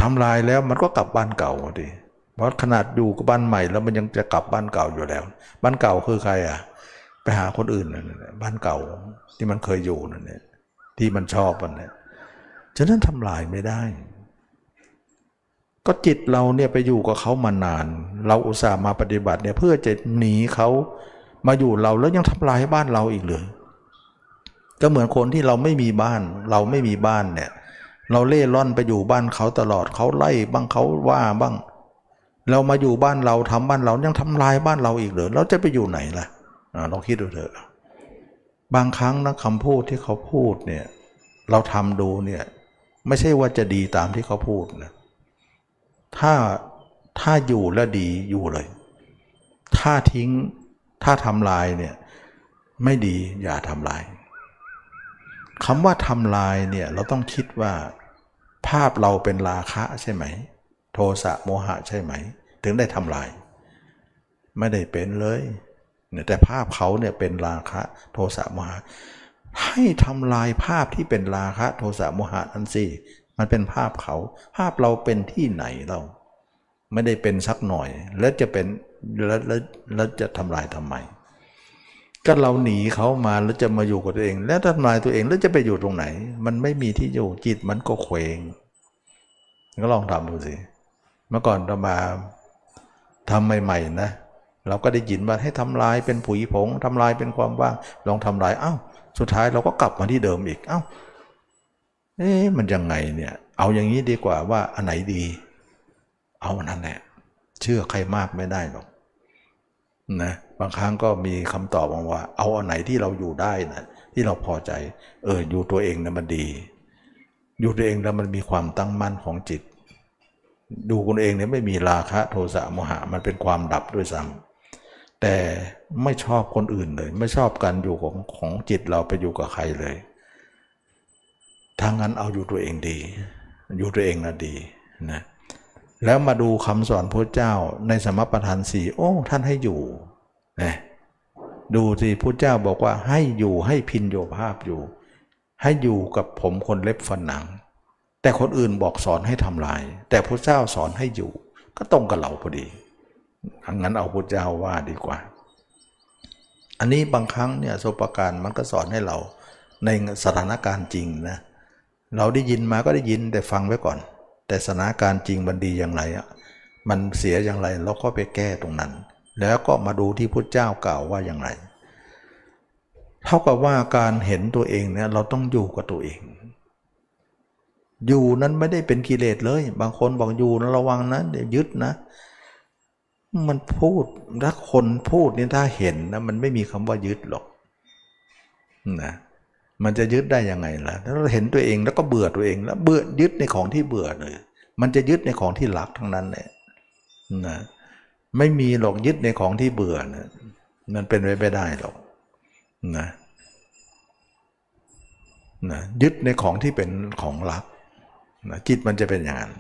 ทำลายแล้วมันก็กลับบ้านเก่าดิเพราะขนาดอยู่กับบ้านใหม่ แล้วมันยังจะกลับบ้านเก่าอยู่แล้ว บ้านเก่าคือใครอะ ไปหาคนอื่นนั่นแหละบ้านเก่าที่มันเคยอยู่นั่นแหละที่มันชอบมันเนี่ยฉะนั้นทำลายไม่ได้ ก็จิตเราเนี่ยไปอยู่กับเขามานาน เราอุตส่าห์มาปฏิบัติเนี่ยเพื่อจะหนีเขามาอยู่เราแล้วยังทำลายบ้านเราอีกเลยก็เหมือนคนที่เราไม่มีบ้าน เราไม่มีบ้านเนี่ย เราเล่ร่อนไปอยู่บ้านเขาตลอดเขาไล่บ้างเขาว่าบ้าง เรามาอยู่บ้านเราทำบ้านเรายังทำลายบ้านเราอีกเหรอเราจะไปอยู่ไหนล่ะลองคิดดูเถอะบางครั้งนะคำพูดที่เขาพูดเนี่ยเราทำดูเนี่ยไม่ใช่ว่าจะดีตามที่เขาพูดนะถ้าถ้าอยู่แล้วดีอยู่เลย ถ้าทิ้งถ้าทำลายเนี่ยไม่ดีอย่าทำลาย คำว่าทำลายเนี่ยเราต้องคิดว่า ภาพเราเป็นราคะใช่ไหม โทสะโมหะใช่ไหม ถึงได้ทำลาย ไม่ได้เป็นเลยแต่ภาพเขาเนี่ยเป็นราคะโทสะโมหะให้ทำลายภาพที่เป็นราคะโทสะโมหะนั่นสิมันเป็นภาพเขา ภาพเราเป็นที่ไหนเรา ไม่ได้เป็นสักหน่อย แล้วจะเป็นแล้วแล้วจะทำลายทำไม ก็เราหนีเขามาแล้วจะมาอยู่กับตัวเอง แล้วทำลายตัวเองแล้วจะไปอยู่ตรงไหน มันไม่มีที่อยู่จิตมันก็เคว้งก็ลองทำดูสิเมื่อก่อนเรามาทำใหม่ๆนะเราก็ได้ยินว่าให้ทำลายเป็นผุยผงทำลายเป็นความว่างลองทำลายอ้าวสุดท้ายเราก็กลับมาที่เดิมอีกอ้าวเอ๊ะมันยังไงเนี่ย เอาอย่างนี้ดีกว่าว่าอันไหนดี เอาอันนั้นแหละเชื่อใครมากไม่ได้หรอกนะ บางครั้งก็มีคำตอบว่า เอาอันไหนที่เราอยู่ได้นะที่เราพอใจ เอออยู่ตัวเองนะมันดี อยู่ตัวเองแล้วมันมีความตั้งมั่นของจิต ดูคนเองเนี่ยไม่มีราคะโทสะโมหะมันเป็นความดับด้วยซ้ำแต่ไม่ชอบคนอื่นเลย ไม่ชอบการอยู่ของของจิตเราไปอยู่กับใครเลยทางนั้นเอาอยู่ตัวเองดี อยู่ตัวเองนะดีนะแล้วมาดูคำสอนพระเจ้าในสมประทานสี่โอ้ ท่านให้อยู่ นะดูสิพระเจ้าบอกว่าให้อยู่ให้พินโยภาพอยู่ ให้อยู่กับผมคนเล็บฟันหนัง แต่คนอื่นบอกสอนให้ทำลาย แต่พระเจ้าสอนให้อยู่ ก็ตรงกับเราพอดีงั้นเอาพระเจ้าว่าดีกว่า อันนี้บางครั้งเนี่ยโสปการมันก็สอนให้เราในสถานการณ์จริงนะเราได้ยินมาก็ได้ยินแต่ฟังไว้ก่อน แต่สถานการณ์จริงมันดีอย่างไรอะมันเสียอย่างไรเราก็ไปแก้ตรงนั้น แล้วก็มาดูที่พุทธเจ้ากล่าวว่าอย่างไร เท่ากับว่าการเห็นตัวเองเนี่ยเราต้องอยู่กับตัวเอง อยู่นั้นไม่ได้เป็นกิเลสเลย บางคนบอกอยู่นะระวังนะเดี๋ยวยึดนะ มันพูดถ้าคนพูดนี่ถ้าเห็นนะมันไม่มีคำว่ายึดหรอกนะมันจะยึดได้ยังไงล่ะถ้าเราเห็นตัวเองแล้วก็เบื่อตัวเองแล้วเบื่อยึดในของที่เบื่อเลย มันจะยึดในของที่รักทั้งนั้นเลยนะ ไม่มีหรอกยึดในของที่เบื่อนะมันเป็นไปไม่ได้หรอกนะนะยึดในของที่เป็นของรักนะจิตมันจะเป็นอย่างนั้น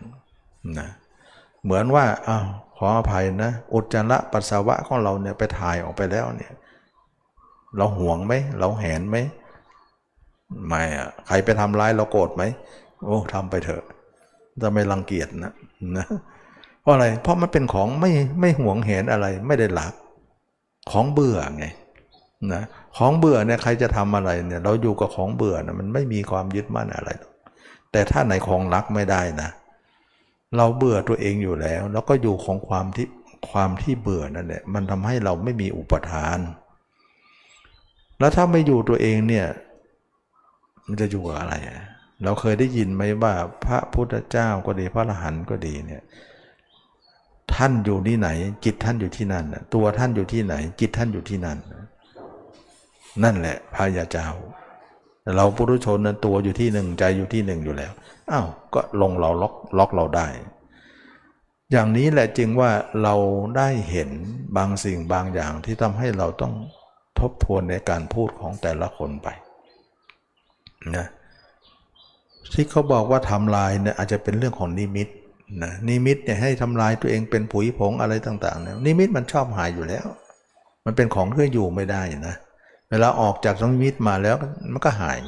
นะเหมือนว่าอ้าวขออภัยนะอุจจาระปัสสาวะของเราเนี่ยไปถ่ายออกไปแล้วเนี่ย เราห่วงไหมเราแหนไหมไม่อะใครไปทำร้ายเราโกรธไหมโอ้ทำไปเถอะจะไม่รังเกียจนะนะ ราะอะไร เพราะมันเป็นของไม่ไม่หวงเห็นอะไรไม่ได้หลัก ของเบื่อไงนะของเบื่อเนี่ยใครจะทำอะไรเนี่ย เราอยู่กับของเบื่อนะมันไม่มีความยึดมั่นอะไร แต่ถ้าไหนของรักไม่ได้นะ เราเบื่อตัวเองอยู่แล้ว แล้วก็อยู่ของความที่ความที่เบื่อนั่นแหละมันทำให้เราไม่มีอุปทาน แล้วถ้าไม่อยู่ตัวเองเนี่ย มันจะอยู่กับอะไรเราเคยได้ยินไหมว่าพระพุทธเจ้าก็ดีพระอรหันต์ก็ดีเนี่ย ท่านอยู่ที่ไหน จิตท่านอยู่ที่นั่นตัวท่านอยู่ที่ไหน จิตท่านอยู่ที่นั่น นั่นแหละพายาเจ้า เราปุถุชนนั้นตัวอยู่ที่หนึ่งใจอยู่ที่หนึ่งอยู่แล้วอ้าวก็ลงเราล็อกล็อกเราได้ อย่างนี้แหละจึงว่าเราได้เห็นบางสิ่งบางอย่างที่ทำให้เราต้องทบทวนในการพูดของแต่ละคนไปนะที่เขาบอกว่าทำลายเนี่ยอาจจะเป็นเรื่องของนิมิต นะนิมิตเนี่ยให้ทำลายตัวเองเป็นผุยผงอะไรต่างๆเนี่ยนิมิตมันชอบหายอยู่แล้ว มันเป็นของที่อยู่ไม่ได้นะเวลาออกจากนิมิตมาแล้วมันก็หาย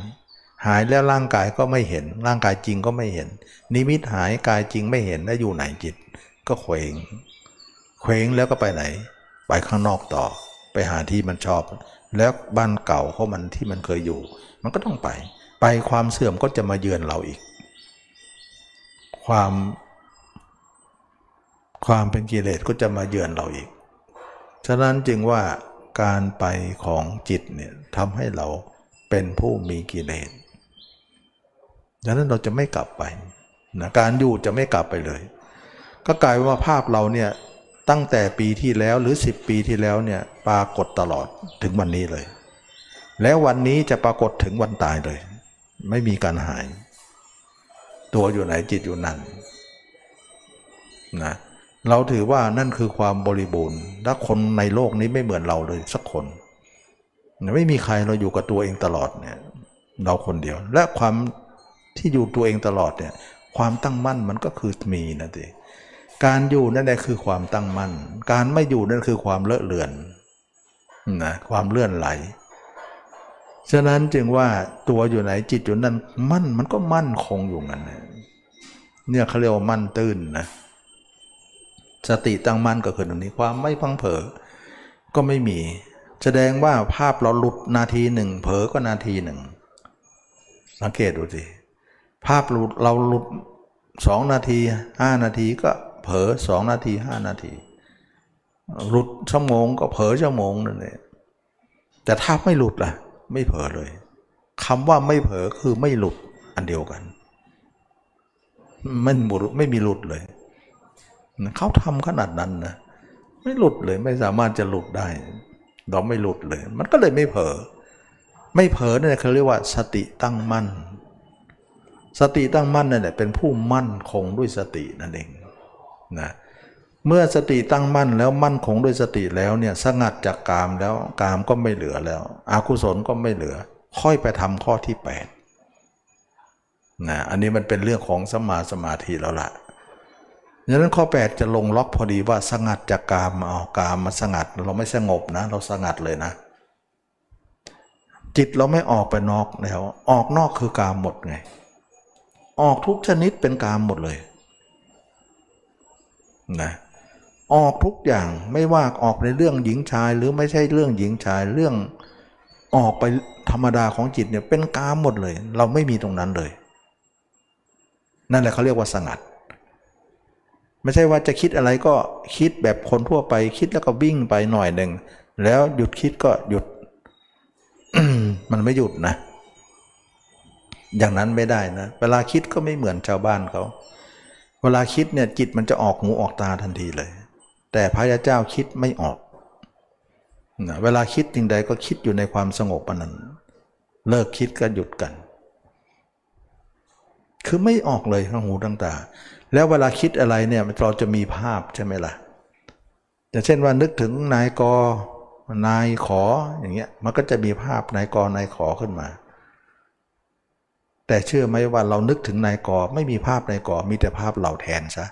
หายแล้วร่างกายก็ไม่เห็น ร่างกายจริงก็ไม่เห็น นิมิตหายกายจริงไม่เห็นแล้วอยู่ไหนจิต ก็เคว้งเคว้งแล้วก็ไปไหน ไปข้างนอกต่อ ไปหาที่มันชอบ แล้วบ้านเก่าของมันที่มันเคยอยู่ มันก็ต้องไป ไปความเสื่อมก็จะมาเยือนเราอีก ความ ความเป็นกิเลสก็จะมาเยือนเราอีก ฉะนั้นจึงว่าการไปของจิตเนี่ยทำให้เราเป็นผู้มีกิเลสดังนั้นเราจะไม่กลับไปนะการอยู่จะไม่กลับไปเลย ก็กลายว่าภาพเราเนี่ยตั้งแต่ปีที่แล้วหรือ 10 ปีที่แล้วเนี่ยปรากฏตลอดถึงวันนี้เลย แล้ววันนี้จะปรากฏถึงวันตายเลย ไม่มีการหาย ตัวอยู่ไหนจิตอยู่นั่นนะ เราถือว่านั่นคือความบริบูรณ์และคนในโลกนี้ไม่เหมือนเราเลยสักคน ไม่มีใครเราอยู่กับตัวเองตลอดเนี่ยเราคนเดียว และความที่อยู่ตัวเองตลอดเนี่ยความตั้งมั่นมันก็คือมีนะทีการอยู่นั่นแหละคือความตั้งมั่น การไม่อยู่นั่นคือความเลอะเลือนนะความเลื่อนไหล ฉะนั้นจึงว่าตัวอยู่ไหนจิตอยู่นั่นมั่นมันก็มั่นคงอยู่งั้นเนี่ยเขาเรียกว่ามั่นตื้นนะ สติตั้งมั่นก็คือตรงนี้ความไม่พังเผลอก็ไม่มี แสดงว่าภาพเราหลุดนาทีหนึ่งเผลอก็นาทีหนึ่งสังเกตดูสิภาพหลุดเราหลุดสองนาทีห้านาทีก็เผลอสองนาทีห้านาที หลุดชั่วโมงก็เผลอชั่วโมงนั่นเองแต่ถ้าไม่หลุดล่ะ ไม่เผลอเลยคำว่าไม่เผลอคือไม่หลุดอันเดียวกันม่หมดไม่มีหลุดเลย เขาทำขนาดนั้นนะไม่หลุดเลยไม่สามารถจะหลุดได้ เราไม่หลุดเลย มันก็เลยไม่เผลอไม่เผลอเนี่ยเขาเรียกว่า สติตั้งมั่น สติตั้งมั่นนั่นแหละเป็นผู้มั่นคงด้วยสตินั่นเองนะเมื่อสติตั้งมั่นแล้วมั่นคงด้วยสติแล้วเนี่ยสงัดจากกามแล้วกามก็ไม่เหลือแล้วอากุศลก็ไม่เหลือ ค่อยไปทำข้อที่8นะอันนี้มันเป็นเรื่องของสมาสมาธิแล้วล่ะ ดังนั้นข้อ 8 จะลงล็อกพอดีว่าสงัดจากกามเอากามมาสงัดเราไม่สงบนะ เราสงัดเลยนะ จิตเราไม่ออกไปนอกแล้ว ออกนอกคือกามหมดไง ออกทุกชนิดเป็นกามหมดเลยนะออกทุกอย่างไม่ว่าออกในเรื่องหญิงชาย หรือไม่ใช่เรื่องหญิงชายเรื่องออกไปธรรมดาของจิตเนี่ยเป็นกามหมดเลย เราไม่มีตรงนั้นเลย นั่นแหละเขาเรียกว่าสงัด ไม่ใช่ว่าจะคิดอะไรก็คิดแบบคนทั่วไป คิดแล้วก็วิ่งไปหน่อยหนึ่ง แล้วหยุดคิดก็หยุด มันไม่หยุดนะ อย่างนั้นไม่ได้นะ เวลาคิดก็ไม่เหมือนชาวบ้านเขา เวลาคิดเนี่ยจิตมันจะออกหูออกตาทันทีเลย แต่พระยาเจ้าคิดไม่ออกนะเวลาคิดจริงใดก็คิดอยู่ในความสงบนั้น เลิกคิดก็หยุดกัน คือไม่ออกเลยทั้งหูทั้งตา แล้วเวลาคิดอะไรเนี่ยเราจะมีภาพใช่ไหมล่ะอย่างเช่นว่านึกถึงนายกนายขออย่างเงี้ยมันก็จะมีภาพนายกนายขอขึ้นมา แต่เชื่อไหมว่าเรานึกถึงนายกอไม่มีภาพนายกอมีแต่ภาพเราแทนซะ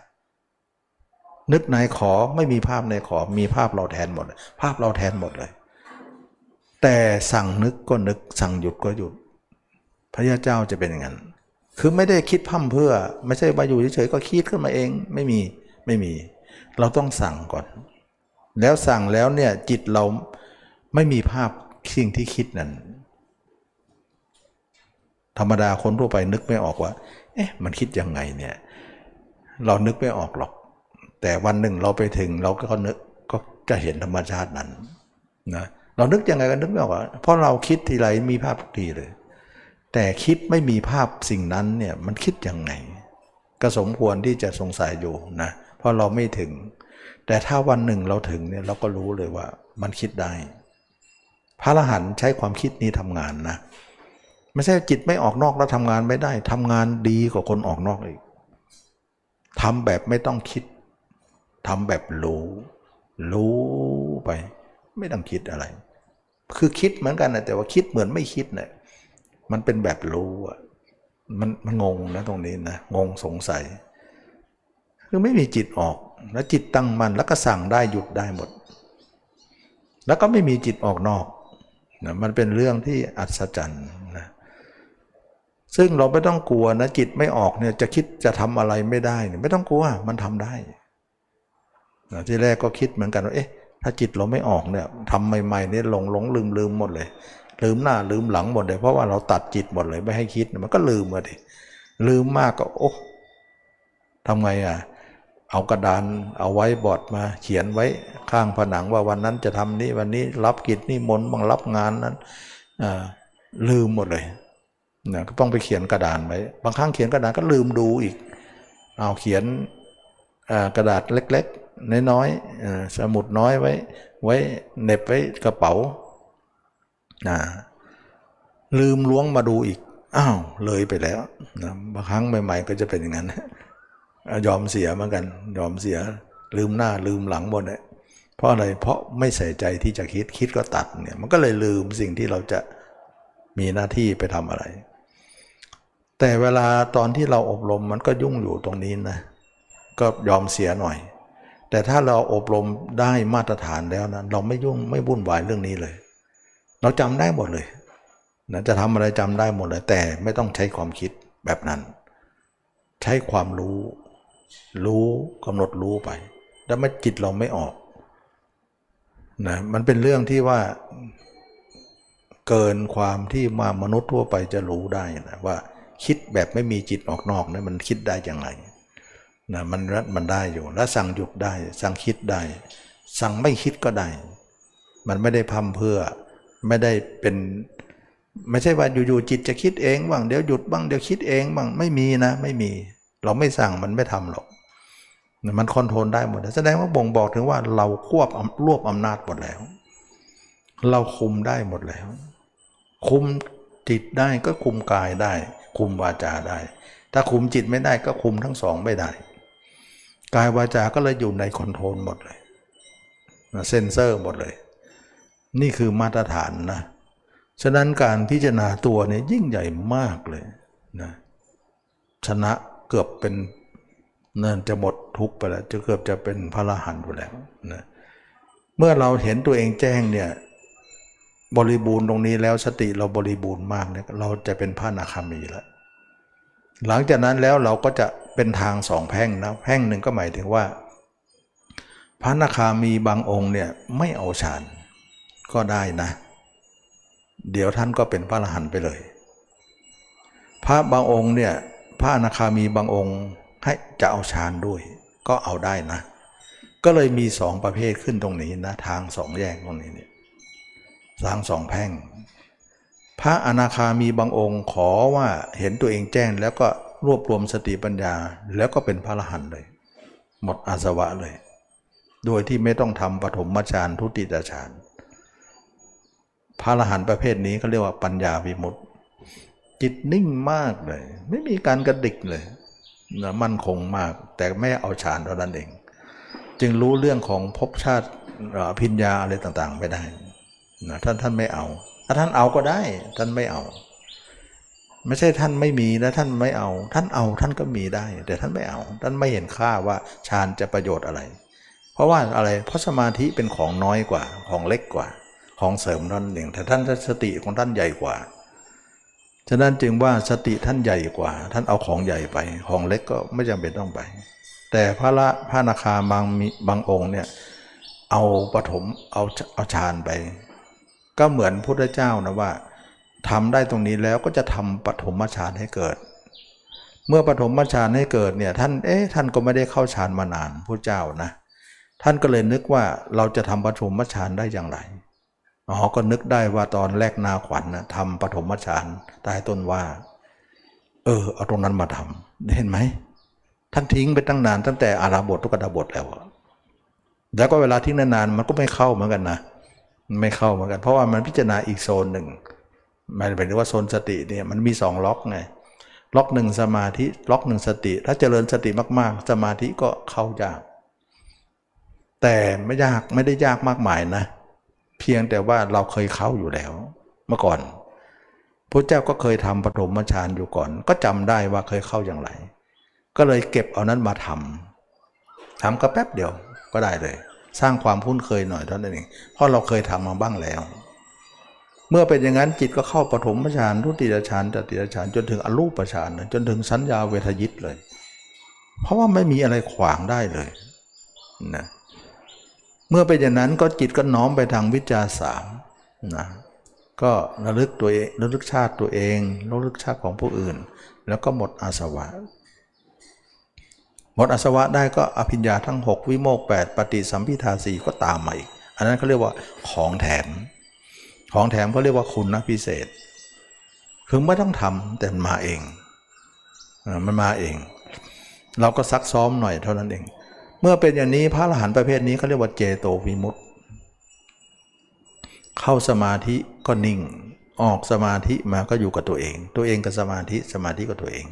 นึกนายขอไม่มีภาพนายขอมีภาพเราแทนหมด ภาพเราแทนหมดเลย แต่สั่งนึกก็นึกสั่งหยุดก็หยุด พระยาเจ้าจะเป็นอย่างนั้น คือไม่ได้คิดพั่มเพื่อ ไม่ใช่มาอยู่เฉยๆก็คิดขึ้นมาเองไม่มีไม่มี เราต้องสั่งก่อน แล้วสั่งแล้วเนี่ยจิตเราไม่มีภาพสิ่งที่คิดนั้น ธรรมดาคนทั่วไปนึกไม่ออกว่า เอ๊ะมันคิดยังไงเนี่ย เรานึกไม่ออกหรอก แต่วันหนึ่งเราไปถึงเราก็นึกก็จะเห็นธรรมชาตินั้นนะเรานึกยังไงก็นึกไม่ออกเพราะเราคิดทีไรมีภาพทุกทีเลย แต่คิดไม่มีภาพสิ่งนั้นเนี่ยมันคิดยังไง ก็สมควรที่จะสงสัยอยู่นะเพราะเราไม่ถึง แต่ถ้าวันหนึ่งเราถึงเนี่ยเราก็รู้เลยว่ามันคิดได้ พระอรหันต์ใช้ความคิดนี้ทำงานนะไม่ใช่จิตไม่ออกนอกแล้วทำงานไม่ได้ทำงานดีกว่าคนออกนอกอีกทำแบบไม่ต้องคิดทำแบบรู้ รู้ไป ไม่ต้องคิดอะไร คือคิดเหมือนกันนะแต่ว่าคิดเหมือนไม่คิดเนะี่ย มันเป็นแบบรู้อะมันมันงงนะตรงนี้นะงงสงสัย คือไม่มีจิตออก แล้วจิตตั้งมันแล้วก็สั่งได้หยุดได้หมด แล้วก็ไม่มีจิตออกนอกนะมันเป็นเรื่องที่อัศจรรย์นะซึ่งเราไม่ต้องกลัวนะจิตไม่ออกเนี่ยจะคิดจะทำอะไรไม่ได้เนี่ยไม่ต้องกลัวมันทำได้นะที่แรกก็คิดเหมือนกันว่าเอ๊ะถ้าจิตเราไม่ออกเนี่ยทำใหม่ๆเนี่ยหลงหลงลืมลืมหมดเลย ลืมหน้าลืมหลังหมดเลยเพราะว่าเราตัดจิตหมดเลยไม่ให้คิดมันก็ลืมมาดิลืมมากก็โอ้ทำไงอะเอากระดานเอาไว้บอร์ดมาเขียนไว้ข้างผนังว่าวันนั้นจะทำนี้วันนี้รับกิจนี่มนต์บางรับงานนั้นลืมหมดเลยนะก็ต้องไปเขียนกระดานไว้บางครั้งเขียนกระดานก็ลืมดูอีก เอาเขียนกระดาษเล็กๆน้อยๆสมุดน้อยไว้ ไว้เน็บไว้กระเป๋า นะลืมล้วงมาดูอีก อ้าว เลยไปแล้วนะบางครั้งใหม่ๆก็จะเป็นอย่างนั้นยอมเสียเหมือนกัน ยอมเสีย ลืมหน้าลืมหลังหมดเลยเพราะอะไรเพราะไม่ใส่ใจที่จะคิดคิดก็ตัดเนี่ยมันก็เลยลืมสิ่งที่เราจะมีหน้าที่ไปทำอะไร แต่เวลาตอนที่เราอบรมมันก็ยุ่งอยู่ตรงนี้นะก็ยอมเสียหน่อย แต่ถ้าเราอบรมได้มาตรฐานแล้วนะเราไม่ยุ่งไม่วุ่นวายเรื่องนี้เลย เราจำได้หมดเลยนะจะทำอะไรจำได้หมดเลย แต่ไม่ต้องใช้ความคิดแบบนั้น ใช้ความรู้ รู้กำหนดรู้ไป แล้วมันจิตเราไม่ออกนะมันเป็นเรื่องที่ว่าเกินความที่มามนุษย์ทั่วไปจะรู้ได้นะว่าคิดแบบไม่มีจิตออกนอกนะมันคิดได้อย่างไรนะมันรัฐมันได้อยู่ แล้วสั่งหยุดได้ สั่งคิดได้ สั่งไม่คิดก็ได้ มันไม่ได้พัมเพื่อ ไม่ได้เป็น ไม่ใช่ว่าอยู่ๆจิตจะคิดเองบ้างเดี๋ยวหยุดบ้างเดี๋ยวคิดเองบ้างไม่มีนะ ไม่มี เราไม่สั่งมันไม่ทำหรอกมันคอนโทรลได้หมดแสดงว่าบ่งบอกถึงว่าเราควบรวบอำนาจหมดแล้ว เราคุมได้หมดแล้ว คุมจิตได้ก็คุมกายได้ คุมวาจาได้ ถ้าคุมจิตไม่ได้ก็คุมทั้งสองไม่ได้ กายวาจาก็เลยอยู่ในคอนโทรลหมดเลยเซนเซอร์หมดเลย นี่คือมาตรฐานนะ ฉะนั้นการพิจารณาตัวเนี่ยยิ่งใหญ่มากเลยนะชนะเกือบเป็นเนินจะหมดทุกไปแล้วจะเกือบจะเป็นพระอรหันต์ไปแล้วนะเมื่อเราเห็นตัวเองแจ้งเนี่ยบริบูรณ์ตรงนี้แล้วสติเราบริบูรณ์มากเนี่ยเราจะเป็นพระนาคามีแล้วหลังจากนั้นแล้วเราก็จะเป็นทางสองแพ่งนะแพ่งหนึ่งก็หมายถึงว่า พระนาคามีบางองค์เนี่ยไม่เอาฌาน ก็ได้นะ เดี๋ยวท่านก็เป็นพระอรหันต์ไปเลย พระบางองค์เนี่ยพระอนาคามีบางองค์ให้จะเอาฌานด้วย ก็เอาได้นะ ก็เลยมีสองประเภทขึ้นตรงนี้นะ ทางสองแยกตรงนี้เนี่ยสร้างสองแพ่ง พระอนาคามีบางองค์ขอว่าเห็นตัวเองแจ้งแล้วก็รวบรวมสติปัญญาแล้วก็เป็นพระอรหันต์เลย หมดอาสวะเลย โดยที่ไม่ต้องทำปฐมฌานทุติยฌาน พระอรหันต์ประเภทนี้เขาเรียกว่าปัญญาวิมุตติ จิตนิ่งมากเลย ไม่มีการกระดิกเลยนะมั่นคงมาก แต่ไม่เอาฌานเท่านั้นเอง จึงรู้เรื่องของภพชาติพิญญาอะไรต่างๆ ไม่ได้นะท่านท่านไม่เอา ถ้าท่านเอาก็ได้ ท่านไม่เอา ไม่ใช่ท่านไม่มีนะท่านไม่เอา ท่านเอาท่านก็มีได้ แต่ท่านไม่เอา ท่านไม่เห็นค่าว่าฌานจะประโยชน์อะไร เพราะว่าอะไร เพราะสมาธิเป็นของน้อยกว่า ของเล็กกว่า ของเสริมนั่นเองแต่ท่านสติของท่านใหญ่กว่า ฉะนั้นจึงว่าสติท่านใหญ่กว่า ท่านเอาของใหญ่ไป ของเล็กก็ไม่จำเป็นต้องไป แต่พระละพระนาคาบางบางองค์เนี่ยเอาปฐมเอาเอาฌานไป ก็เหมือนพุทธเจ้านะว่าทำได้ตรงนี้แล้วก็จะทำปฐมฌานให้เกิด เมื่อปฐมฌานให้เกิดเนี่ยท่านเอ๊ะท่านก็ไม่ได้เข้าฌานมานานพระเจ้านะท่านก็เลยนึกว่าเราจะทำปฐมฌานได้อย่างไร อ๋อก็นึกได้ว่าตอนแรกนาขวัญนะทำปฐมฌานใต้ต้นว่า เออ เอาตรงนั้นมาทำเห็นไหมท่านทิ้งไปตั้งนานตั้งแต่อาราบททุกดาบทแล้วแล้วก็เวลาทิ้งนานๆมันก็ไม่เข้าเหมือนกันนะไม่เข้าเหมือนกัน เพราะว่ามันพิจารณาอีกโซนหนึ่งหมายถึงว่าโซนสติเนี่ยมันมีสองล็อกไงล็อกหนึ่งสมาธิล็อกหนึ่งสติ ถ้าเจริญสติมากๆ สมาธิก็เข้ายาก แต่ไม่ยากไม่ได้ยากมากมายนะ เพียงแต่ว่าเราเคยเข้าอยู่แล้วเมื่อก่อนพระเจ้าก็เคยทำปฐมฌานอยู่ก่อน ก็จำได้ว่าเคยเข้าอย่างไร ก็เลยเก็บเอานั้นมาทำทำก็แป๊บเดียวก็ได้เลย สร้างความคุ้นเคยหน่อยเท่านั้นเองเพราะเราเคยทำมาบ้างแล้ว เมื่อเป็นอย่างนั้นจิตก็เข้าปฐมฌานทุติยฌานตติยฌานจนถึงอรูปฌานจนถึงสัญญาเวทยิตเลย เพราะว่าไม่มีอะไรขวางได้เลยนะเเมื่อเป็นอย่างนั้นก็จิตก็น้อมไปทางวิจาสามนะก็ระลึกตัวเองระลึกชาติตัวเองระลึกชาติของผู้อื่น แล้วก็หมดอาสวะ หมดอาสวะได้ก็อภิญญาทั้ง 6 วิโมก 8 ปฏิสัมพิทาสีก็ตามมาอีก อันนั้นเขาเรียกว่าของแถม ของแถมเขาเรียกว่าคุณนะพิเศษ คือไม่ต้องทำแต่มันมาเอง มันมาเอง เราก็ซักซ้อมหน่อยเท่านั้นเอง เมื่อเป็นอย่างนี้พระอรหันต์ประเภทนี้เขาเรียกว่าเจโตวิมุตติ เข้าสมาธิก็นิ่ง ออกสมาธิมาก็อยู่กับตัวเอง ตัวเองกับสมาธิสมาธิกับตัวเอง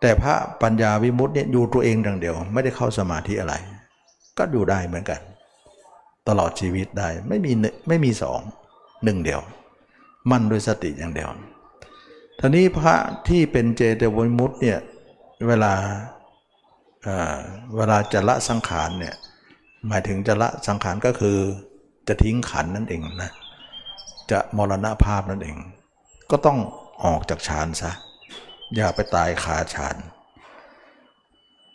แต่พระปัญญาวิมุตติเนี่ยอยู่ตัวเองดังเดียว ไม่ได้เข้าสมาธิอะไร ก็อยู่ได้เหมือนกัน ตลอดชีวิตได้ไม่มีไม่มีสองหนึ่งเดียว มั่นด้วยสติอย่างเดียวท่านี้พระที่เป็นเจเตวิมุตติเนี่ยเวลา เวลาจะละสังขารเนี่ยหมายถึงจะละสังขารก็คือจะทิ้งขันนั่นเองนะจะมรณภาพนั่นเอง ก็ต้องออกจากฌานซะอย่าไปตายคาฌาน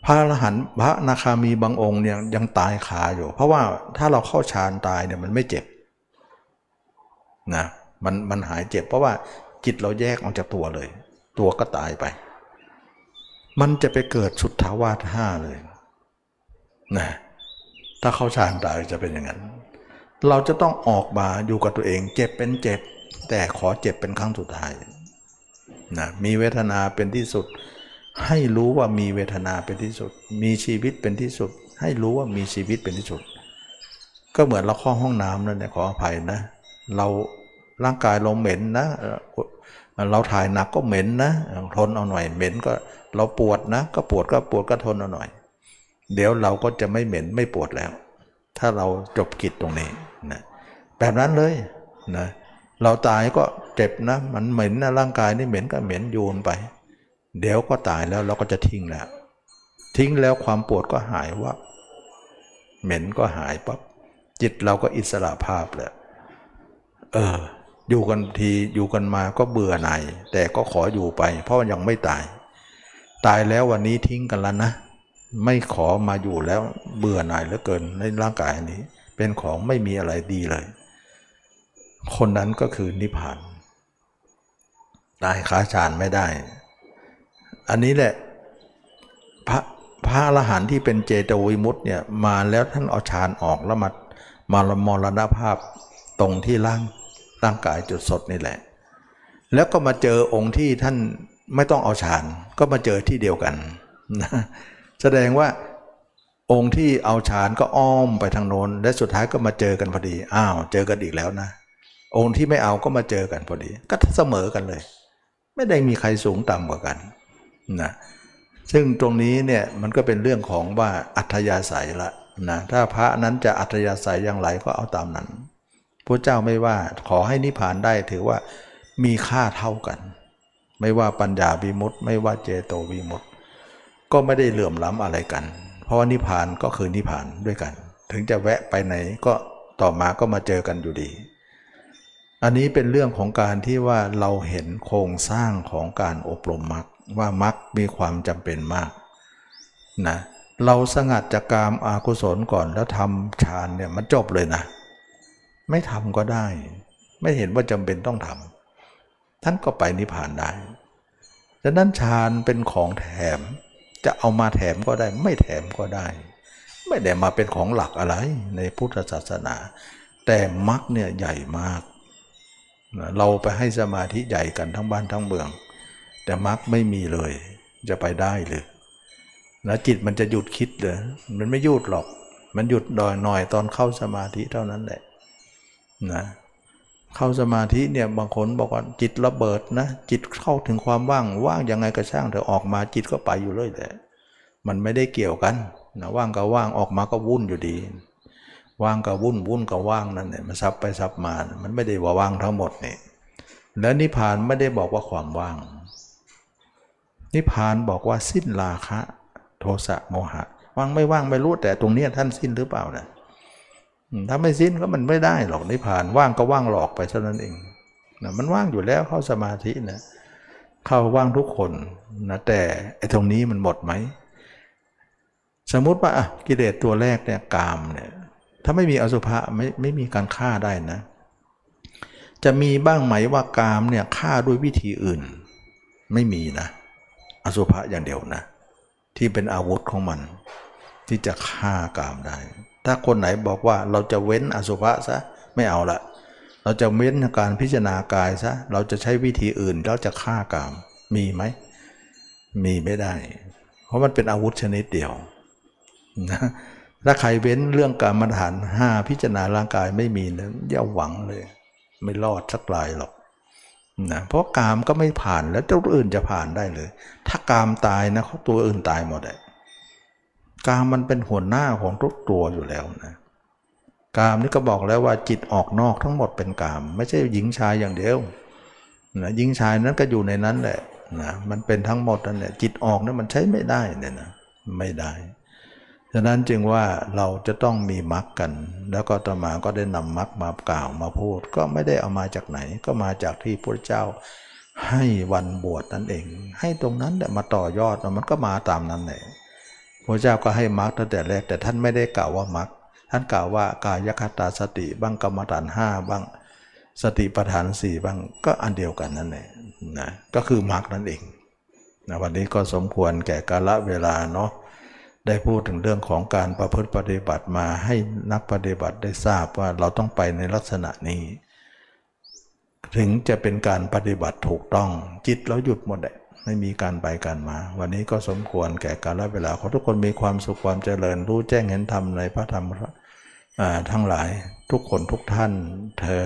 พระอรหันต์พระนาคามีบางองค์เนี่ยยังตายคาอยู่ เพราะว่าถ้าเราเข้าฌานตายเนี่ยมันไม่เจ็บนะมันมันหายเจ็บเพราะว่าจิตเราแยกออกจากตัวเลย ตัวก็ตายไป มันจะไปเกิดสุดทาวาสห้าเลยนะถ้าเข้าฌานตายจะเป็นอย่างนั้น เราจะต้องออกมาอยู่กับตัวเอง เจ็บเป็นเจ็บ แต่ขอเจ็บเป็นครั้งสุดท้ายนะมีเวทนาเป็นที่สุด ให้รู้ว่ามีเวทนาเป็นที่สุด มีชีวิตเป็นที่สุด ให้รู้ว่ามีชีวิตเป็นที่สุด ก็เหมือนเราเข้าห้องน้ำนั่นแหละขออภัยนะ เราร่างกายเราเหม็นนะ เราถ่ายหนักก็เหม็นนะทนเอาหน่อยเหม็นก็ เราปวดนะ ก็ปวดก็ปวดก็ทนเอาหน่อย เดี๋ยวเราก็จะไม่เหม็นไม่ปวดแล้ว ถ้าเราจบกิจตรงนี้นะแบบนั้นเลยนะเราตายก็เจ็บนะ มันเหม็นนะร่างกายนี่เหม็นก็เหม็นโยนไป เดี๋ยวก็ตายแล้วเราก็จะทิ้งแล้ว ทิ้งแล้วความปวดก็หายว่าเหม็นก็หายปั๊บจิตเราก็อิสระภาพแล้วเออ อยู่กันทีอยู่กันมาก็เบื่อหน่ายแต่ก็ขออยู่ไป เพราะยังไม่ตาย ตายแล้ววันนี้ทิ้งกันแล้วนะ ไม่ขอมาอยู่แล้วเบื่อหน่ายเหลือเกินในร่างกายนี้ เป็นของไม่มีอะไรดีเลย คนนั้นก็คือนิพพาน ตายขาฌานไม่ได้ อันนี้แหละพระพระอรหันต์ที่เป็นเจโตวิมุตต์เนี่ยมาแล้วท่านเอาฌานออกแล้วมามามรณภาพตรงที่ร่างร่างกายจุดสดนี่แหละ แล้วก็มาเจอองค์ที่ท่าน ไม่ต้องเอาฌานก็มาเจอที่เดียวกันนะแสดงว่าองค์ที่เอาฌานก็อ้อมไปทางโน้น และสุดท้ายก็มาเจอกันพอดี อ้าว เจอกันอีกแล้วนะ องค์ที่ไม่เอาก็มาเจอกันพอดี ก็เสมอกันเลย ไม่ได้มีใครสูงต่ำกว่ากันนะซึ่งตรงนี้เนี่ยมันก็เป็นเรื่องของว่าอัธยาศัยละนะถ้าพระนั้นจะอัธยาศัยอย่างไรก็เอาตามนั้นพระเจ้าไม่ว่าขอให้นิพพานได้ถือว่ามีค่าเท่ากัน ไม่ว่าปัญญาวิมุตต์ไม่ว่าเจโตวิมุตต์ก็ไม่ได้เหลื่อมล้ำอะไรกัน เพราะว่านิพพานก็คือนิพพานด้วยกัน ถึงจะแวะไปไหนก็ต่อมาก็มาเจอกันอยู่ดี อันนี้เป็นเรื่องของการที่ว่าเราเห็นโครงสร้างของการอบรมมรรคว่ามรรคมีความจำเป็นมากนะเราสงัดจากกามอากุศลก่อนแล้วทำฌานเนี่ยมันจบเลยนะ ไม่ทำก็ได้ ไม่เห็นว่าจำเป็นต้องทำท่านก็ไปนิพพานได้ ดังนั้นฌานเป็นของแถม จะเอามาแถมก็ได้ ไม่แถมก็ได้ ไม่ได้มาเป็นของหลักอะไรในพุทธศาสนา แต่มรรคเนี่ยใหญ่มาก เราไปให้สมาธิใหญ่กันทั้งบ้านทั้งเมือง แต่มรรคไม่มีเลย จะไปได้เลยนะจิตมันจะหยุดคิดเลยมันไม่หยุดหรอก มันหยุดดอยหน่อยตอนเข้าสมาธิเท่านั้นแหละนะ เข้าสมาธิเนี่ยบางคนบอกว่าจิตระเบิดนะจิตเข้าถึงความว่างว่างยังไงก็ช่างเถอะออกมาจิตก็ไปอยู่เลยแต่มันไม่ได้เกี่ยวกันนะว่างก็ว่างออกมาก็วุ่นอยู่ดี ว่างก็วุ่นวุ่นก็ว่างนั่นเนี่ยมันซับไปซับมามันไม่ได้ว่าว่างทั้งหมดนี่แล้วนิพพานไม่ได้บอกว่าความว่าง นิพพานบอกว่าสิ้นราคะ โทสะโมหะว่างไม่ว่างไม่รู้แต่ตรงนี้ท่านสิ้นหรือเปล่านะ ถ้าไม่สิ้นก็มันไม่ได้หรอกนิพพานว่างก็ว่างหลอกไปเท่านั้นเองนะมันว่างอยู่แล้วเข้าสมาธินะเข้าว่างทุกคนนะแต่ไอ้ตรงนี้มันหมดไหมสมมุติว่ากิเลสตัวแรกเนี่ยกามเนี่ยถ้าไม่มีอสุภะไม่ไม่มีการฆ่าได้นะ จะมีบ้างไหมว่ากามเนี่ยฆ่าด้วยวิธีอื่น ไม่มีนะ อสุภะอย่างเดียวนะ ที่เป็นอาวุธของมัน ที่จะฆ่ากามได้ ถ้าคนไหนบอกว่าเราจะเว้นอสุภะซะไม่เอาละเราจะเว้นการพิจารณากายซะเราจะใช้วิธีอื่นแล้วจะฆ่ากามมีไหมมีไม่ได้ เพราะมันเป็นอาวุธชนิดเดียวนะถ้าใครเว้นเรื่องการมาฐานห้าพิจารณาร่างกายไม่มีนะอย่าหวังเลย ไม่รอดสักลายหรอกนะเพราะกามก็ไม่ผ่านแล้วตัวอื่นจะผ่านได้เลย ถ้ากามตายนะเขาตัวอื่นตายหมดเลย กามมันเป็นหัวหน้าของทุกตัวอยู่แล้วนะกามนี่ก็บอกแล้วว่าจิตออกนอกทั้งหมดเป็นกาม ไม่ใช่หญิงชายอย่างเดียวนะหญิงชายนั้นก็อยู่ในนั้นแหละนะมันเป็นทั้งหมดนั่นแหละจิตออกนั้นมันใช้ไม่ได้เนี่ยนะไม่ได้ฉะนั้นจึงว่าเราจะต้องมีมรรคกัน แล้วก็ตมาก็ได้นำมรรคมากล่าวมาพูด ก็ไม่ได้เอามาจากไหน ก็มาจากที่พระเจ้าให้วันบวชนั่นเอง ให้ตรงนั้นแหละมาต่อยอดมันก็มาตามนั้นแหละ พระเจ้าก็ให้มรรคตั้งแต่แรกแต่ท่านไม่ได้กล่าวว่ามรรคท่านกล่าวว่ากายคตาสติบ้างกรรมฐานห้าบ้าง สติปัฏฐานสี่บ้างก็อันเดียวกันนั่นแหละนะก็คือมรรคนั่นเองนะวันนี้ก็สมควรแก่กาลเวลาเนาะได้พูดถึงเรื่องของการประพฤติปฏิบัติมาให้นักปฏิบัติได้ทราบว่าเราต้องไปในลักษณะนี้ ถึงจะเป็นการปฏิบัติถูกต้องจิตเราหยุดหมดเลย ไม่มีการไปการมา วันนี้ก็สมควรแก่กาลเวลาขอทุกคนมีความสุขความเจริญ รู้แจ้งเห็นธรรมในพระธรรมทั้งหลายทุกคนทุกท่านเทอ